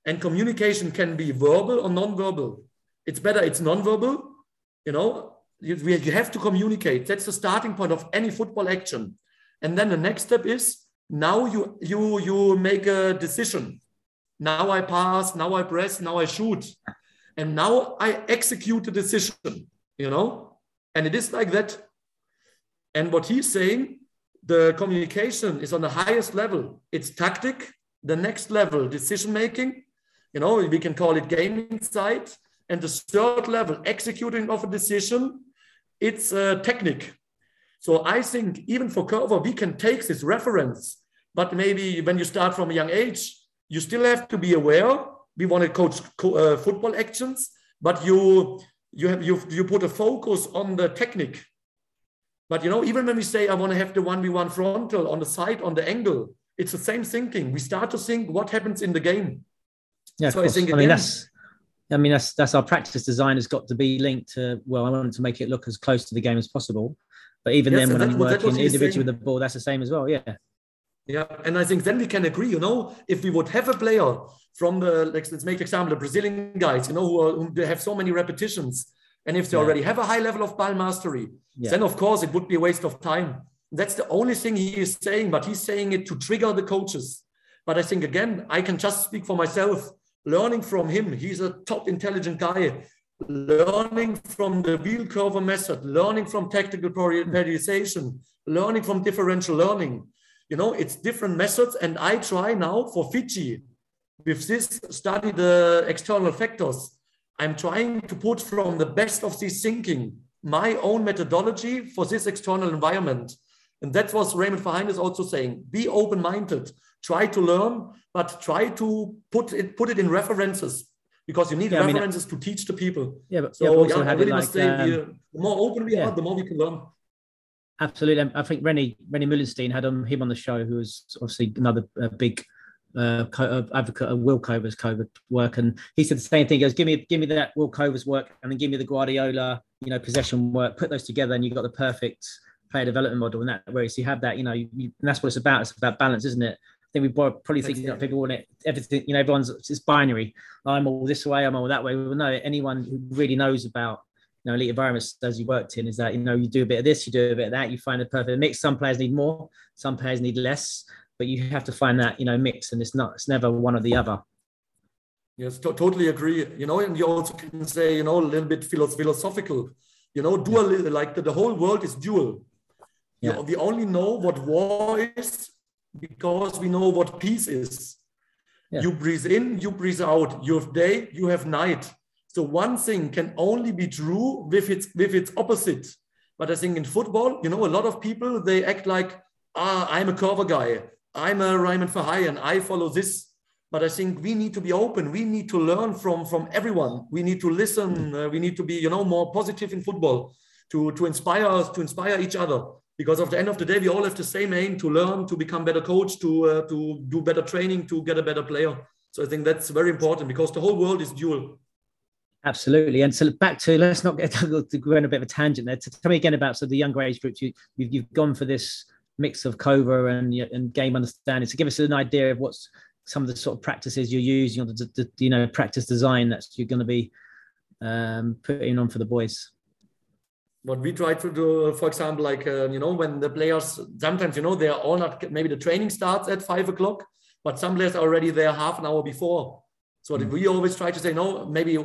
And communication can be verbal or non-verbal. It's better it's non-verbal, you know, you, you have to communicate. That's the starting point of any football action. And then the next step is now you you you make a decision. Now I pass, now I press, now I shoot. And now I execute the decision, you know? And it is like that. And what he's saying, the communication is on the highest level. It's tactic, the next level, decision making. You know, we can call it game insight. And the third level, executing of a decision it's a technique. So I think even for Coerver, we can take this reference, but maybe when you start from a young age, you still have to be aware. We want to coach uh, football actions, but you you have you you put a focus on the technique. But you know, even when we say I want to have the one v one frontal on the side on the angle, it's the same thinking. We start to think what happens in the game. Yeah, so I think I mean that's I mean, that's that's our practice design has got to be linked to. Well, I wanted to make it look as close to the game as possible, but even yes, then, when I'm working individually with the ball, that's the same as well. Yeah. Yeah, and I think then we can agree. You know, if we would have a player from the like, let's make example the Brazilian guys, you know, who, are, who have so many repetitions, and if they yeah. already have a high level of ball mastery, yeah. then of course it would be a waste of time. That's the only thing he is saying, but he's saying it to trigger the coaches. But I think again, I can just speak for myself learning from him. He's a top intelligent guy. Learning from the Wiel Coerver method, learning from tactical periodization, learning from differential learning. You know, it's different methods. And I try now for Fiji with this study the external factors. I'm trying to put from the best of this thinking my own methodology for this external environment. And that was Raymond Verheijen is also saying. Be open-minded try to learn, but try to put it put it in references because you need yeah, references I mean, to teach the people. Yeah, but so yeah, I really like, must say, um, the more open we yeah. are, the more we can learn. Absolutely, I think René René Meulensteen had him, him on the show, who was obviously another uh, big uh, uh, advocate of Wiel Coerver's COVID work, and he said the same thing. He goes, "Give me, give me that Wiel Coerver's work, and then give me the Guardiola, you know, possession work. Put those together, and you have got the perfect player development model. And that, whereas you have that, you know, you, and that's what it's about. It's about balance, isn't it? I think we probably think that people want it everything. You know, everyone's it's binary. I'm all this way. I'm all that way. Well, no, anyone who really knows about you know elite environments as you worked in is that you know you do a bit of this, you do a bit of that, you find a perfect mix. Some players need more, some players need less, but you have to find that you know mix, and it's not it's never one or the other. Yes, to- totally agree. You know, and you also can say, you know, a little bit philosophical. You know, dual yeah. like the, the, whole world is dual. Yeah. You we only know what war is because we know what peace is. Yeah. You breathe in, you breathe out. You have day, you have night. So one thing can only be true with its with its opposite. But I think in football, you know, a lot of people they act like, ah, I'm a Coerver guy. I'm a Raymond Verheijen and I follow this but i think we need to be open we need to learn from from everyone we need to listen mm. uh, we need to be you know more positive in football to to inspire us to inspire each other because at the end of the day we all have the same aim to learn to become better coach to uh, to do better training to get a better player so i think that's very important because the whole world is dual Absolutely, and so back to let's not get [laughs] to go on a bit of a tangent there. Tell me again about so the younger age groups. You you've, you've gone for this mix of Kova and and game understanding. So give us an idea of what's some of the sort of practices you're using or the, the you know practice design that you're going to be um, putting on for the boys what we try to do for example like uh, you know when the players sometimes you know they're all not maybe the training starts at five o'clock but some players are already there half an hour before so mm. we always try to say no maybe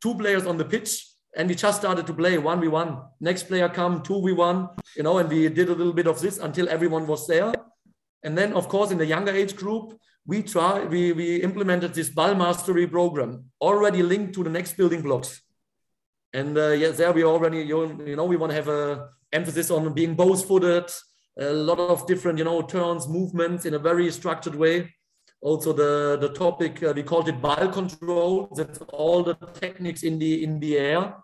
two players on the pitch and we just started to play 1v1 next player come 2v1 you know and we did a little bit of this until everyone was there. And then of course in the younger age group we try we, we implemented this ball mastery program already linked to the next building blocks. And uh, yes there we already you know we want to have a emphasis on being both footed a lot of different you know turns movements in a very structured way also the the topic uh, we called it ball control. That's all the techniques in the in the air.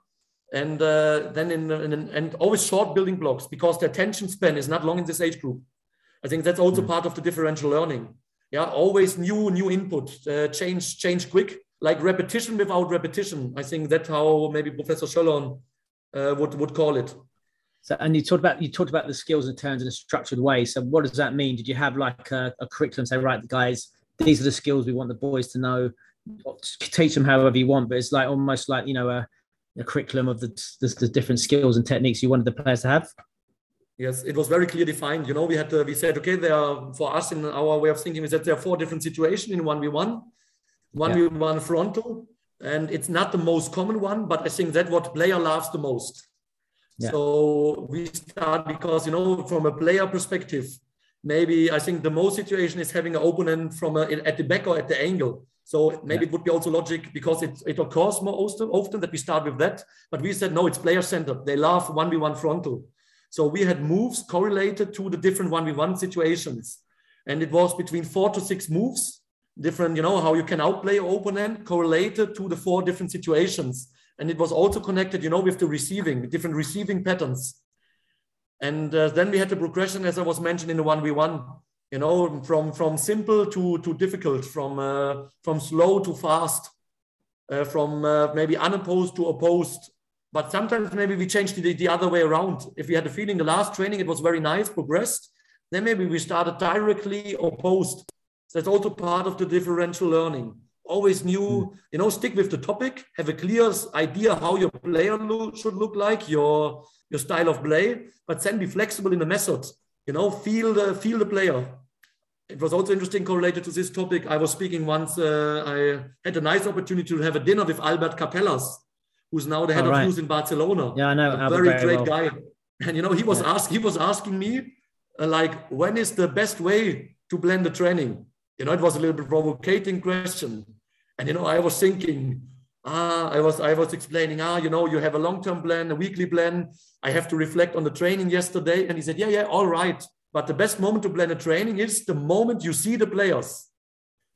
And uh, then in, in, and always short building blocks because the attention span is not long in this age group. I think that's also mm. part of the differential learning. Yeah always new new input uh, change change quick like repetition without repetition. I think that's how maybe professor Schöllhorn uh, would would call it. So and you talked about you talked about the skills and turns in a structured way. So what does that mean? Did you have like a, a curriculum say right guys these are the skills we want the boys to know teach them however you want but it's like almost like you know a, a curriculum of the, the, the different skills and techniques you wanted the players to have Yes, it was very clear defined. You know, we had to, we said, okay, there are for us in our way of thinking is that there are four different situations in one v one, one v one frontal, and it's not the most common one, but I think that what player loves the most. Yeah. So we start because you know from a player perspective, maybe I think the most situation is having an opponent from a, at the back or at the angle. So maybe yeah. it would be also logic because it, it occurs more often, often that we start with that. But we said no, it's player centered. They love one v one frontal. So we had moves correlated to the different 1v1 situations. And it was between four to six moves, different, you know, how you can outplay your opponent correlated to the four different situations. And it was also connected, you know, with the receiving, different receiving patterns. And uh, then we had the progression, as I was mentioned in the 1v1, you know, from, from simple to, to difficult, from, uh, from slow to fast, uh, from uh, maybe unopposed to opposed, but sometimes maybe we changed the, the other way around. If we had a feeling the last training it was very nice, progressed, then maybe we started directly opposed. That's also part of the differential learning. Always new, mm. you know, stick with the topic, have a clear idea how your player should look like, your your style of play, but then be flexible in the method. You know, feel the feel the player. It was also interesting correlated to this topic. I was speaking once. Uh, I had a nice opportunity to have a dinner with Albert Capellas, who's now the head oh, right. of youth in Barcelona. Yeah, I know. A very, very great well. guy. And you know, he was yeah. asked, he was asking me, uh, like, when is the best way to blend the training? You know, it was a little bit provocating question. And you know, I was thinking, ah, I was I was explaining, ah, you know, you have a long-term plan, a weekly plan. I have to reflect on the training yesterday. And he said, Yeah, yeah, all right. But the best moment to plan a training is the moment you see the players.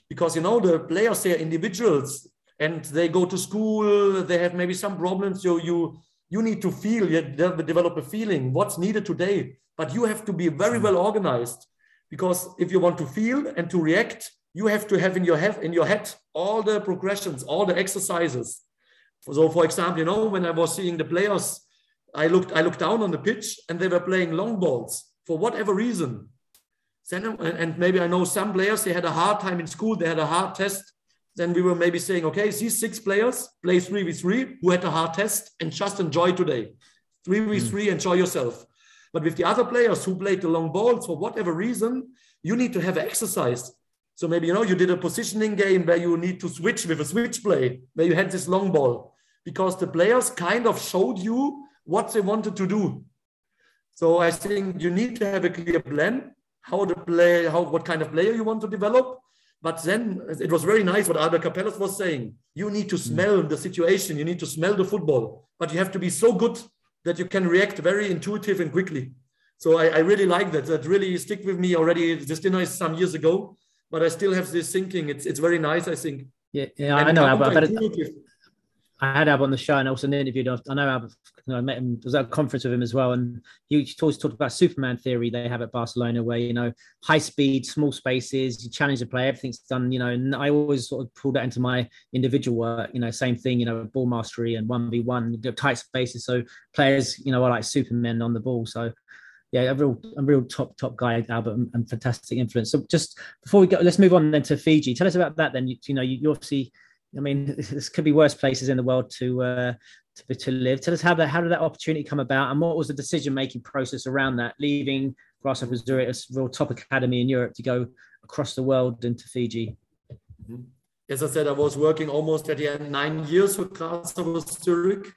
Because you know, the players, they are individuals and they go to school they have maybe some problems so you you need to feel you develop a feeling what's needed today but you have to be very well organized because if you want to feel and to react you have to have in your head in your head all the progressions all the exercises so for example you know when i was seeing the players i looked i looked down on the pitch and they were playing long balls for whatever reason and maybe i know some players they had a hard time in school they had a hard test then we were maybe saying, okay, these six players play 3v3 who had a hard test and just enjoy today. 3v3, mm. enjoy yourself. But with the other players who played the long balls for whatever reason, you need to have exercise. So maybe you know you did a positioning game where you need to switch with a switch play, where you had this long ball, because the players kind of showed you what they wanted to do. So I think you need to have a clear plan how the play, how what kind of player you want to develop. But then it was very nice what Albert Capellas was saying. You need to smell the situation. You need to smell the football, but you have to be so good that you can react very intuitive and quickly. So I, I really like that. That really stick with me already. This dinner is some years ago, but I still have this thinking. It's it's very nice. I think. Yeah, yeah, I know, Albert. But I had Ab on the show and also interviewed. I know Ab. I met him. Was at a conference with him as well, and he always talked about Superman theory they have at Barcelona, where you know high speed, small spaces, you challenge the player, everything's done. You know, and I always sort of pull that into my individual work. You know, same thing. You know, ball mastery and one v one, tight spaces. So players, you know, are like Supermen on the ball. So yeah, a real, a real top, top guy, Albert, and, and, fantastic influence. So just before we go, let's move on then to Fiji. Tell us about that. Then you, you know, you, you obviously I mean, [laughs] this could be worse places in the world to uh, to, to live. Tell us how that how did that opportunity come about, and what was the decision making process around that, leaving Grasshopper Zurich, a real top academy in Europe, to go across the world into Fiji. Mm-hmm. As I said, I was working almost at the end nine years with Grasshopper Zurich,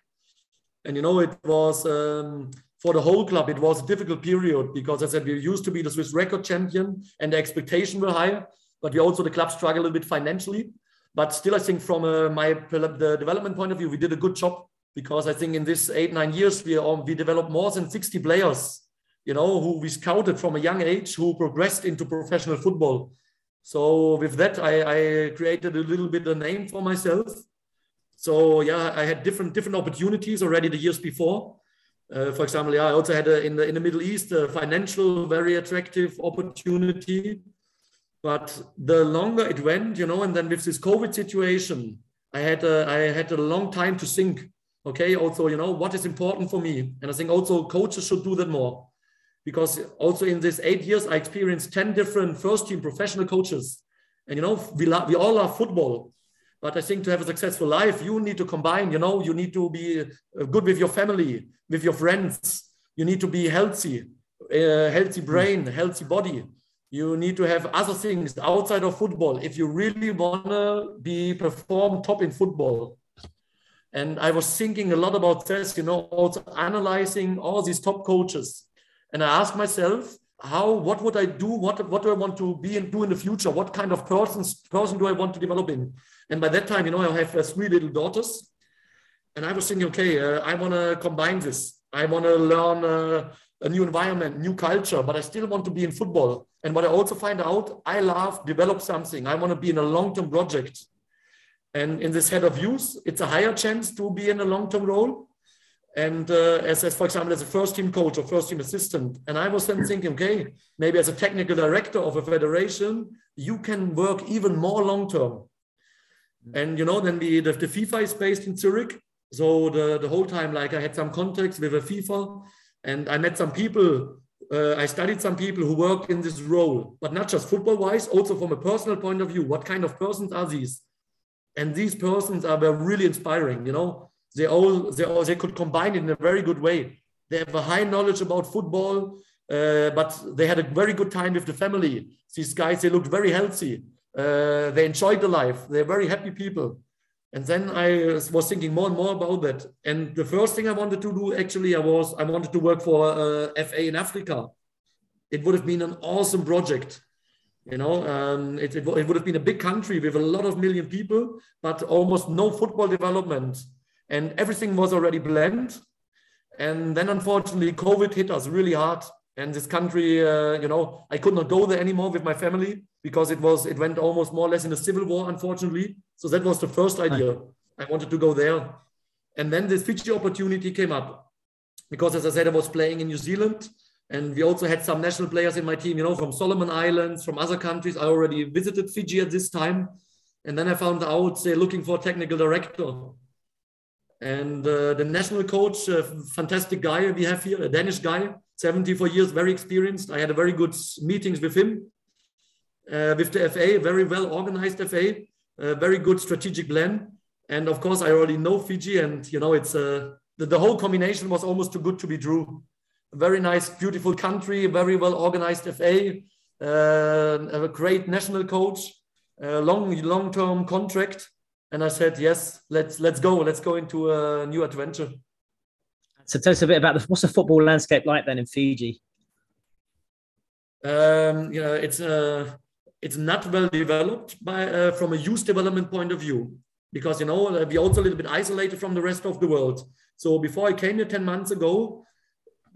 and you know it was. Um, for the whole club, it was a difficult period because I said we used to be the Swiss record champion and the expectation were high, but we also the club struggled a bit financially. But still, I think from uh, my the development point of view, we did a good job because I think in this eight nine years we um, we developed more than 60 players, you know, who we scouted from a young age who progressed into professional football. So with that, I, I created a little bit a name for myself. So yeah, I had different different opportunities already the years before. Uh, for example, yeah, I also had a, in the in the Middle East a financial very attractive opportunity. But the longer it went, you know, and then with this COVID situation, I had a, I had a long time to think. Okay, also, you know, what is important for me, and I think also coaches should do that more, because also in this eight years, I experienced ten different first team professional coaches, and you know, we love, we all love football, but I think to have a successful life, you need to combine. You know, you need to be uh, good with your family, with your friends. You need to be healthy, uh, healthy brain, healthy body you need to have other things outside of football if you really want to be perform top in football and i was thinking a lot about this you know also analyzing all these top coaches and i asked myself how what would i do what what do i want to be and do in the future what kind of person person do i want to develop in and by that time you know i have uh, three little daughters and i was thinking okay uh, i want to combine this i want to learn uh, a new environment, new culture, but I still want to be in football. And what I also find out, I love develop something. I want to be in a long-term project. And in this head of youth, it's a higher chance to be in a long-term role. And uh, as, as, for example, as a first team coach or first team assistant. And I was then thinking, okay, maybe as a technical director of a federation, you can work even more long-term. And, you know, then the, the, the FIFA is based in Zurich. So the, the whole time, like I had some contacts with a FIFA and I met some people, uh, I studied some people who work in this role, but not just football wise, also from a personal point of view. What kind of persons are these? And these persons are really inspiring, you know. They all, they all they could combine it in a very good way. They have a high knowledge about football, uh, but they had a very good time with the family. These guys, they looked very healthy. Uh, they enjoyed the life. They're very happy people. And then I was thinking more and more about that. And the first thing I wanted to do, actually, I was I wanted to work for uh, FA in Africa. It would have been an awesome project. You know, um, it, it, it would have been a big country with a lot of million people, but almost no football development. And everything was already planned. And then, unfortunately, COVID hit us really hard. And this country, uh, you know, I could not go there anymore with my family because it was it went almost more or less in a civil war, unfortunately. So that was the first idea. I wanted to go there. And then this Fiji opportunity came up because, as I said, I was playing in New Zealand. And we also had some national players in my team, you know, from Solomon Islands, from other countries. I already visited Fiji at this time. And then I found out they're looking for a technical director. And uh, the national coach, a fantastic guy we have here, a Danish guy, 74 years, very experienced. I had a very good meetings with him, uh, with the FA, very well organized FA very good strategic plan. And of course, I already know Fiji, and you know, it's uh, the, the whole combination was almost too good to be true. Very nice, beautiful country, very well organized FA, uh, a great national coach, long long term contract, and I said yes, let's let's go, let's go into a new adventure. So tell us a bit about the, what's the football landscape like then in Fiji. Um, you know, it's uh, it's not well developed by uh, from a youth development point of view because you know we're also a little bit isolated from the rest of the world. So before I came here ten months ago,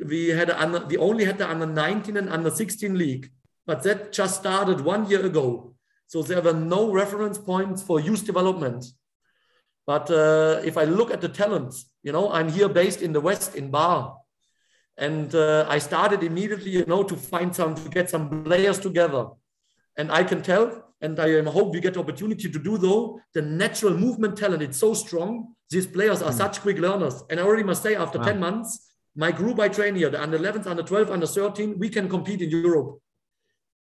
we had a under, we only had the under 19 and under 16 league, but that just started one year ago. So there were no reference points for youth development. But uh, if I look at the talents, you know, I'm here based in the West in Ba. And uh, I started immediately, you know, to find some, to get some players together. And I can tell, and I hope we get the opportunity to do though, the natural movement talent, it's so strong. These players are mm. such quick learners. And I already must say, after wow. 10 months, my group I train here, the under 11s, under 12, under 13, we can compete in Europe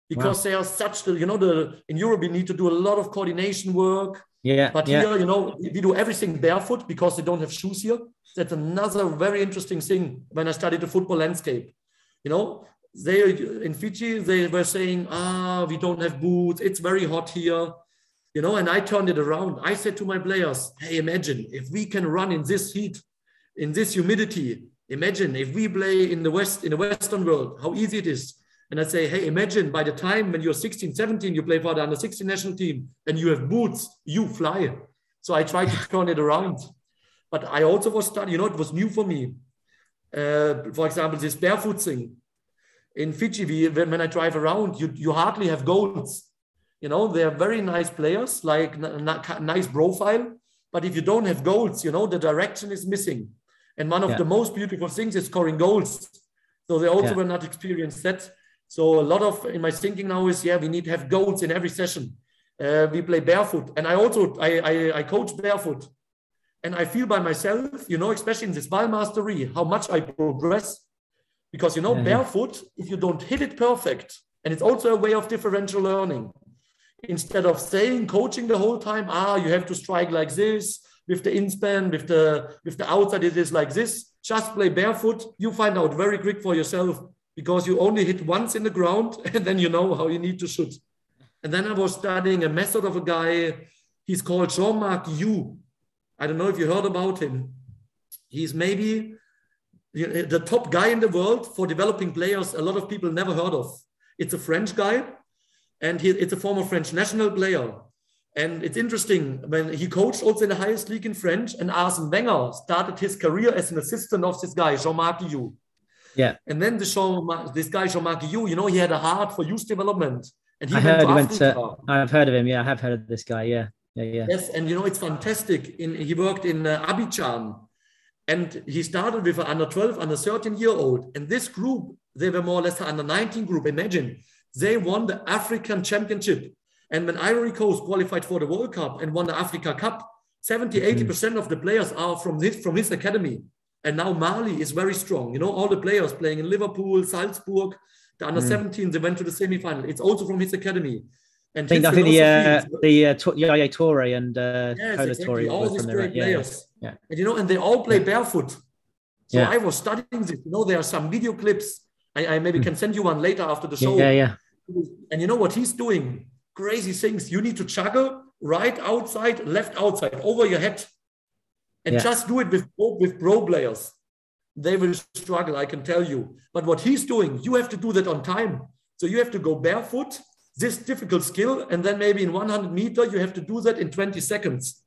because wow. they are such the, you know, the in Europe we need to do a lot of coordination work. Yeah. But yeah. here, you know, we do everything barefoot because they don't have shoes here. That's another very interesting thing when I studied the football landscape. You know, they in Fiji, they were saying, ah, we don't have boots, it's very hot here. You know, and I turned it around. I said to my players, hey, imagine if we can run in this heat, in this humidity, imagine if we play in the West, in the Western world, how easy it is and I say, hey, imagine by the time when you're 16, 17, you play for the under 16 national team and you have boots, you fly. So I tried to turn it around. But I also was studying, you know, it was new for me. Uh, for example, this barefoot thing. In Fiji, we, when, when I drive around, you, you hardly have goals. You know, they're very nice players, like nice profile. But if you don't have goals, you know, the direction is missing. And one of yeah. the most beautiful things is scoring goals. So they also yeah. were not experienced that. So a lot of in my thinking now is, yeah, we need to have goals in every session. Uh, we play barefoot, and I also I, I, I coach barefoot, and I feel by myself, you know, especially in this ball mastery, how much I progress, because you know, barefoot, if you don't hit it perfect, and it's also a way of differential learning. Instead of saying coaching the whole time, ah, you have to strike like this with the inspan, with the with the outside, it is like this. Just play barefoot. You find out very quick for yourself because you only hit once in the ground [laughs] and then you know how you need to shoot. And then I was studying a method of a guy, he's called Jean Marc Guillou. I don't know if you heard about him. He's maybe the top guy in the world for developing players a lot of people never heard of. It's a French guy and he, it's a former French national player. And it's interesting when he coached also in the highest league in French, and Arsene Wenger started his career as an assistant of this guy, Jean-Marc Guillou. Yeah. And then the Jean, this guy Jean-Marc Guillou, you know, he had a heart for youth development. And he I heard he went to. I've heard of him. Yeah, I have heard of this guy. Yeah, yeah, yeah. Yes, and you know it's fantastic. In he worked in uh, Abidjan, and he started with an under 12, under 13 year old. And this group, they were more or less the under 19 group. Imagine they won the African Championship. And when Ivory Coast qualified for the World Cup and won the Africa Cup, 70, 80% mm-hmm. of the players are from this from his academy. And now Mali is very strong. You know, all the players playing in Liverpool, Salzburg, the under mm. 17, they went to the semi final. It's also from his academy. And I think, I think the uh, the uh, Yaya Toure and uh, yes, exactly. all these great players. Yeah. And you know, and they all play barefoot. So yeah. I was studying this. You know, there are some video clips. I, I maybe mm. can send you one later after the show. Yeah, yeah. And you know what he's doing? Crazy things. You need to juggle right outside, left outside, over your head and yeah. just do it with with pro players. They will struggle, I can tell you. But what he's doing, you have to do that on time. So you have to go barefoot, this difficult skill, and then maybe in 100 meter you have to do that in 20 seconds.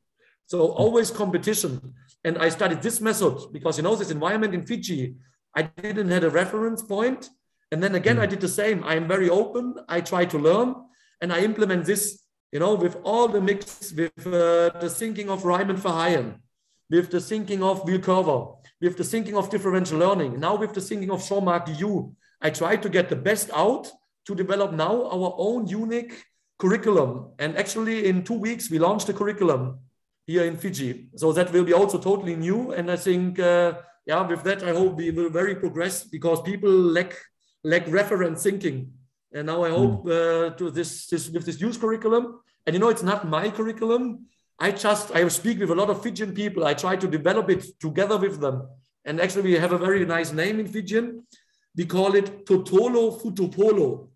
So always competition. And I studied this method because you know this environment in Fiji, I didn't have a reference point. And then again, I did the same. I am very open. I try to learn, and I implement this. You know, with all the mix, with uh, the thinking of Raymond Verheijen, with the thinking of Wiel Coerver, with the thinking of differential learning, now with the thinking of Jean-Marc Guillou, I try to get the best out to develop now our own unique curriculum. And actually, in two weeks, we launched the curriculum here in Fiji. So that will be also totally new. And I think, uh, yeah, with that, I hope we will very progress because people lack lack reference thinking. And now I hope hmm. uh, to this, this with this youth curriculum. And you know, it's not my curriculum. I just I speak with a lot of Fijian people. I try to develop it together with them. And actually, we have a very nice name in Fijian. We call it Totolo Futupolo.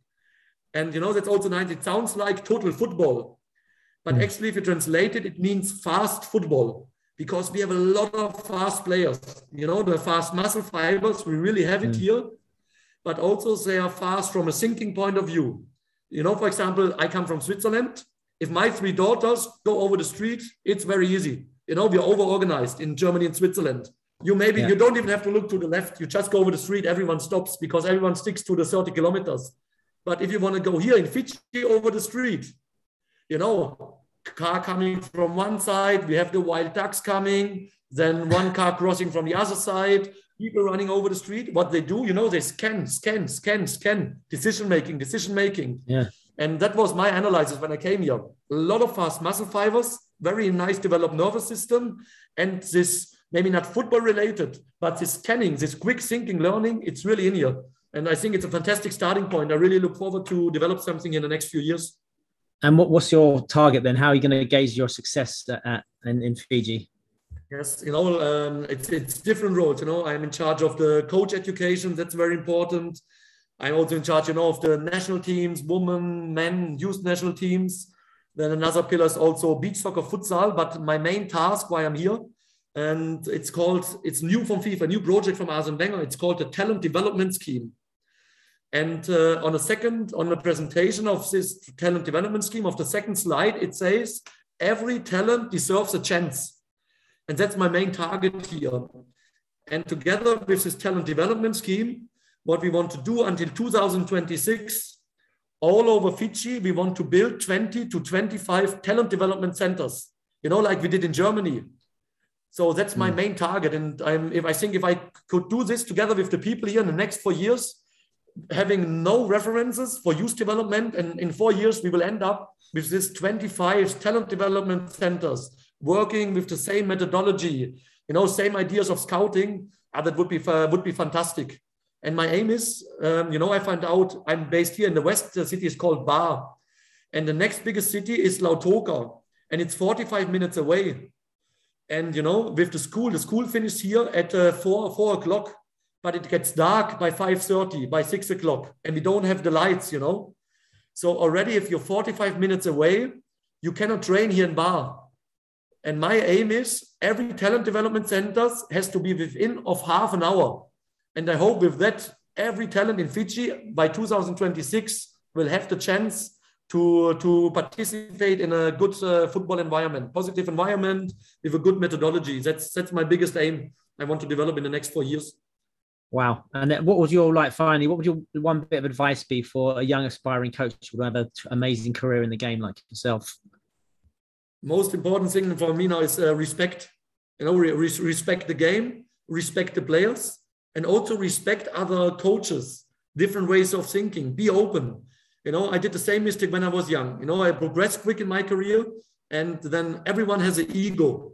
And you know, that's also nice. It sounds like total football. But mm. actually, if you translate it, it means fast football because we have a lot of fast players. You know, the fast muscle fibers, we really have it mm. here. But also, they are fast from a thinking point of view. You know, for example, I come from Switzerland. If my three daughters go over the street, it's very easy. You know, we're over organized in Germany and Switzerland. You maybe yeah. you don't even have to look to the left. You just go over the street. Everyone stops because everyone sticks to the 30 kilometers. But if you want to go here in Fiji over the street, you know, car coming from one side, we have the wild ducks coming, then one car crossing from the other side, people running over the street. What they do, you know, they scan, scan, scan, scan, decision making, decision making. Yeah. And that was my analysis when I came here. A lot of fast muscle fibers, very nice developed nervous system, and this maybe not football related, but this scanning, this quick thinking, learning, it's really in here. And I think it's a fantastic starting point. I really look forward to develop something in the next few years. And what, what's your target then? How are you going to gauge your success at, at in, in Fiji? Yes, you know, um, it's it's different roles. You know, I'm in charge of the coach education. That's very important. I'm also in charge, you know, of the national teams, women, men, youth national teams. Then another pillar is also beach soccer, futsal. But my main task, why I'm here, and it's called, it's new from FIFA, new project from Arsene Wenger. It's called the Talent Development Scheme. And uh, on a second, on the presentation of this talent development scheme, of the second slide, it says every talent deserves a chance. And that's my main target here. And together with this talent development scheme, what we want to do until 2026, all over Fiji, we want to build 20 to 25 talent development centers, you know, like we did in Germany. So that's my mm. main target. And I'm, if I think if I could do this together with the people here in the next four years, having no references for youth development. And in four years, we will end up with this 25 talent development centers working with the same methodology, you know, same ideas of scouting. Uh, that would be, uh, would be fantastic. And my aim is, um, you know, I find out I'm based here in the west. The city is called Ba. And the next biggest city is Lautoka. And it's 45 minutes away. And, you know, with the school, the school finishes here at uh, four, four o'clock but it gets dark by 5.30, by 6 o'clock, and we don't have the lights, you know? So already if you're 45 minutes away, you cannot train here in Ba. And my aim is every talent development centers has to be within of half an hour. And I hope with that, every talent in Fiji by 2026 will have the chance to, to participate in a good uh, football environment, positive environment with a good methodology. That's, that's my biggest aim I want to develop in the next four years. Wow. And what was your like finally, what would your one bit of advice be for a young aspiring coach who would have an amazing career in the game like yourself? Most important thing for me now is uh, respect. You know, re- respect the game, respect the players, and also respect other coaches, different ways of thinking. Be open. You know, I did the same mistake when I was young. You know, I progressed quick in my career, and then everyone has an ego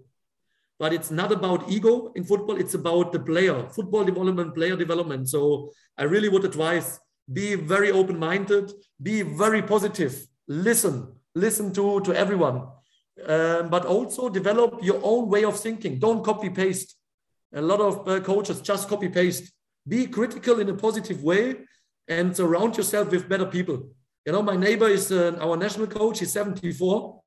but it's not about ego in football. It's about the player, football development, player development. So I really would advise be very open minded, be very positive, listen, listen to, to everyone, um, but also develop your own way of thinking. Don't copy paste. A lot of uh, coaches just copy paste. Be critical in a positive way and surround yourself with better people. You know, my neighbor is uh, our national coach. He's 74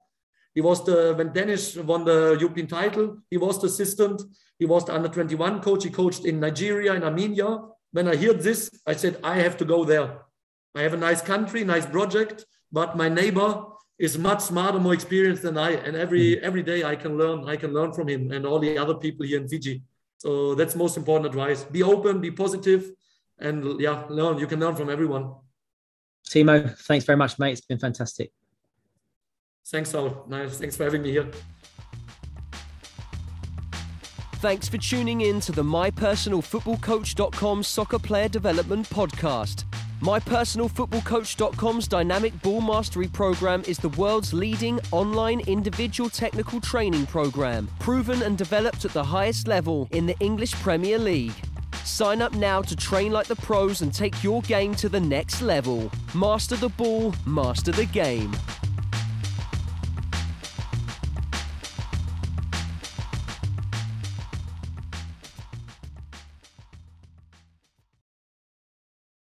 he was the when Danish won the European title. He was the assistant. He was the under 21 coach. He coached in Nigeria in Armenia. When I heard this, I said I have to go there. I have a nice country, nice project, but my neighbor is much smarter, more experienced than I. And every every day I can learn. I can learn from him and all the other people here in Fiji. So that's most important advice. Be open, be positive, and yeah, learn. You can learn from everyone. Timo, thanks very much, mate. It's been fantastic. Thanks, all. Nice. Thanks for having me here. Thanks for tuning in to the MyPersonalFootballCoach.com Soccer Player Development Podcast. MyPersonalFootballCoach.com's Dynamic Ball Mastery program is the world's leading online individual technical training program, proven and developed at the highest level in the English Premier League. Sign up now to train like the pros and take your game to the next level. Master the ball, master the game.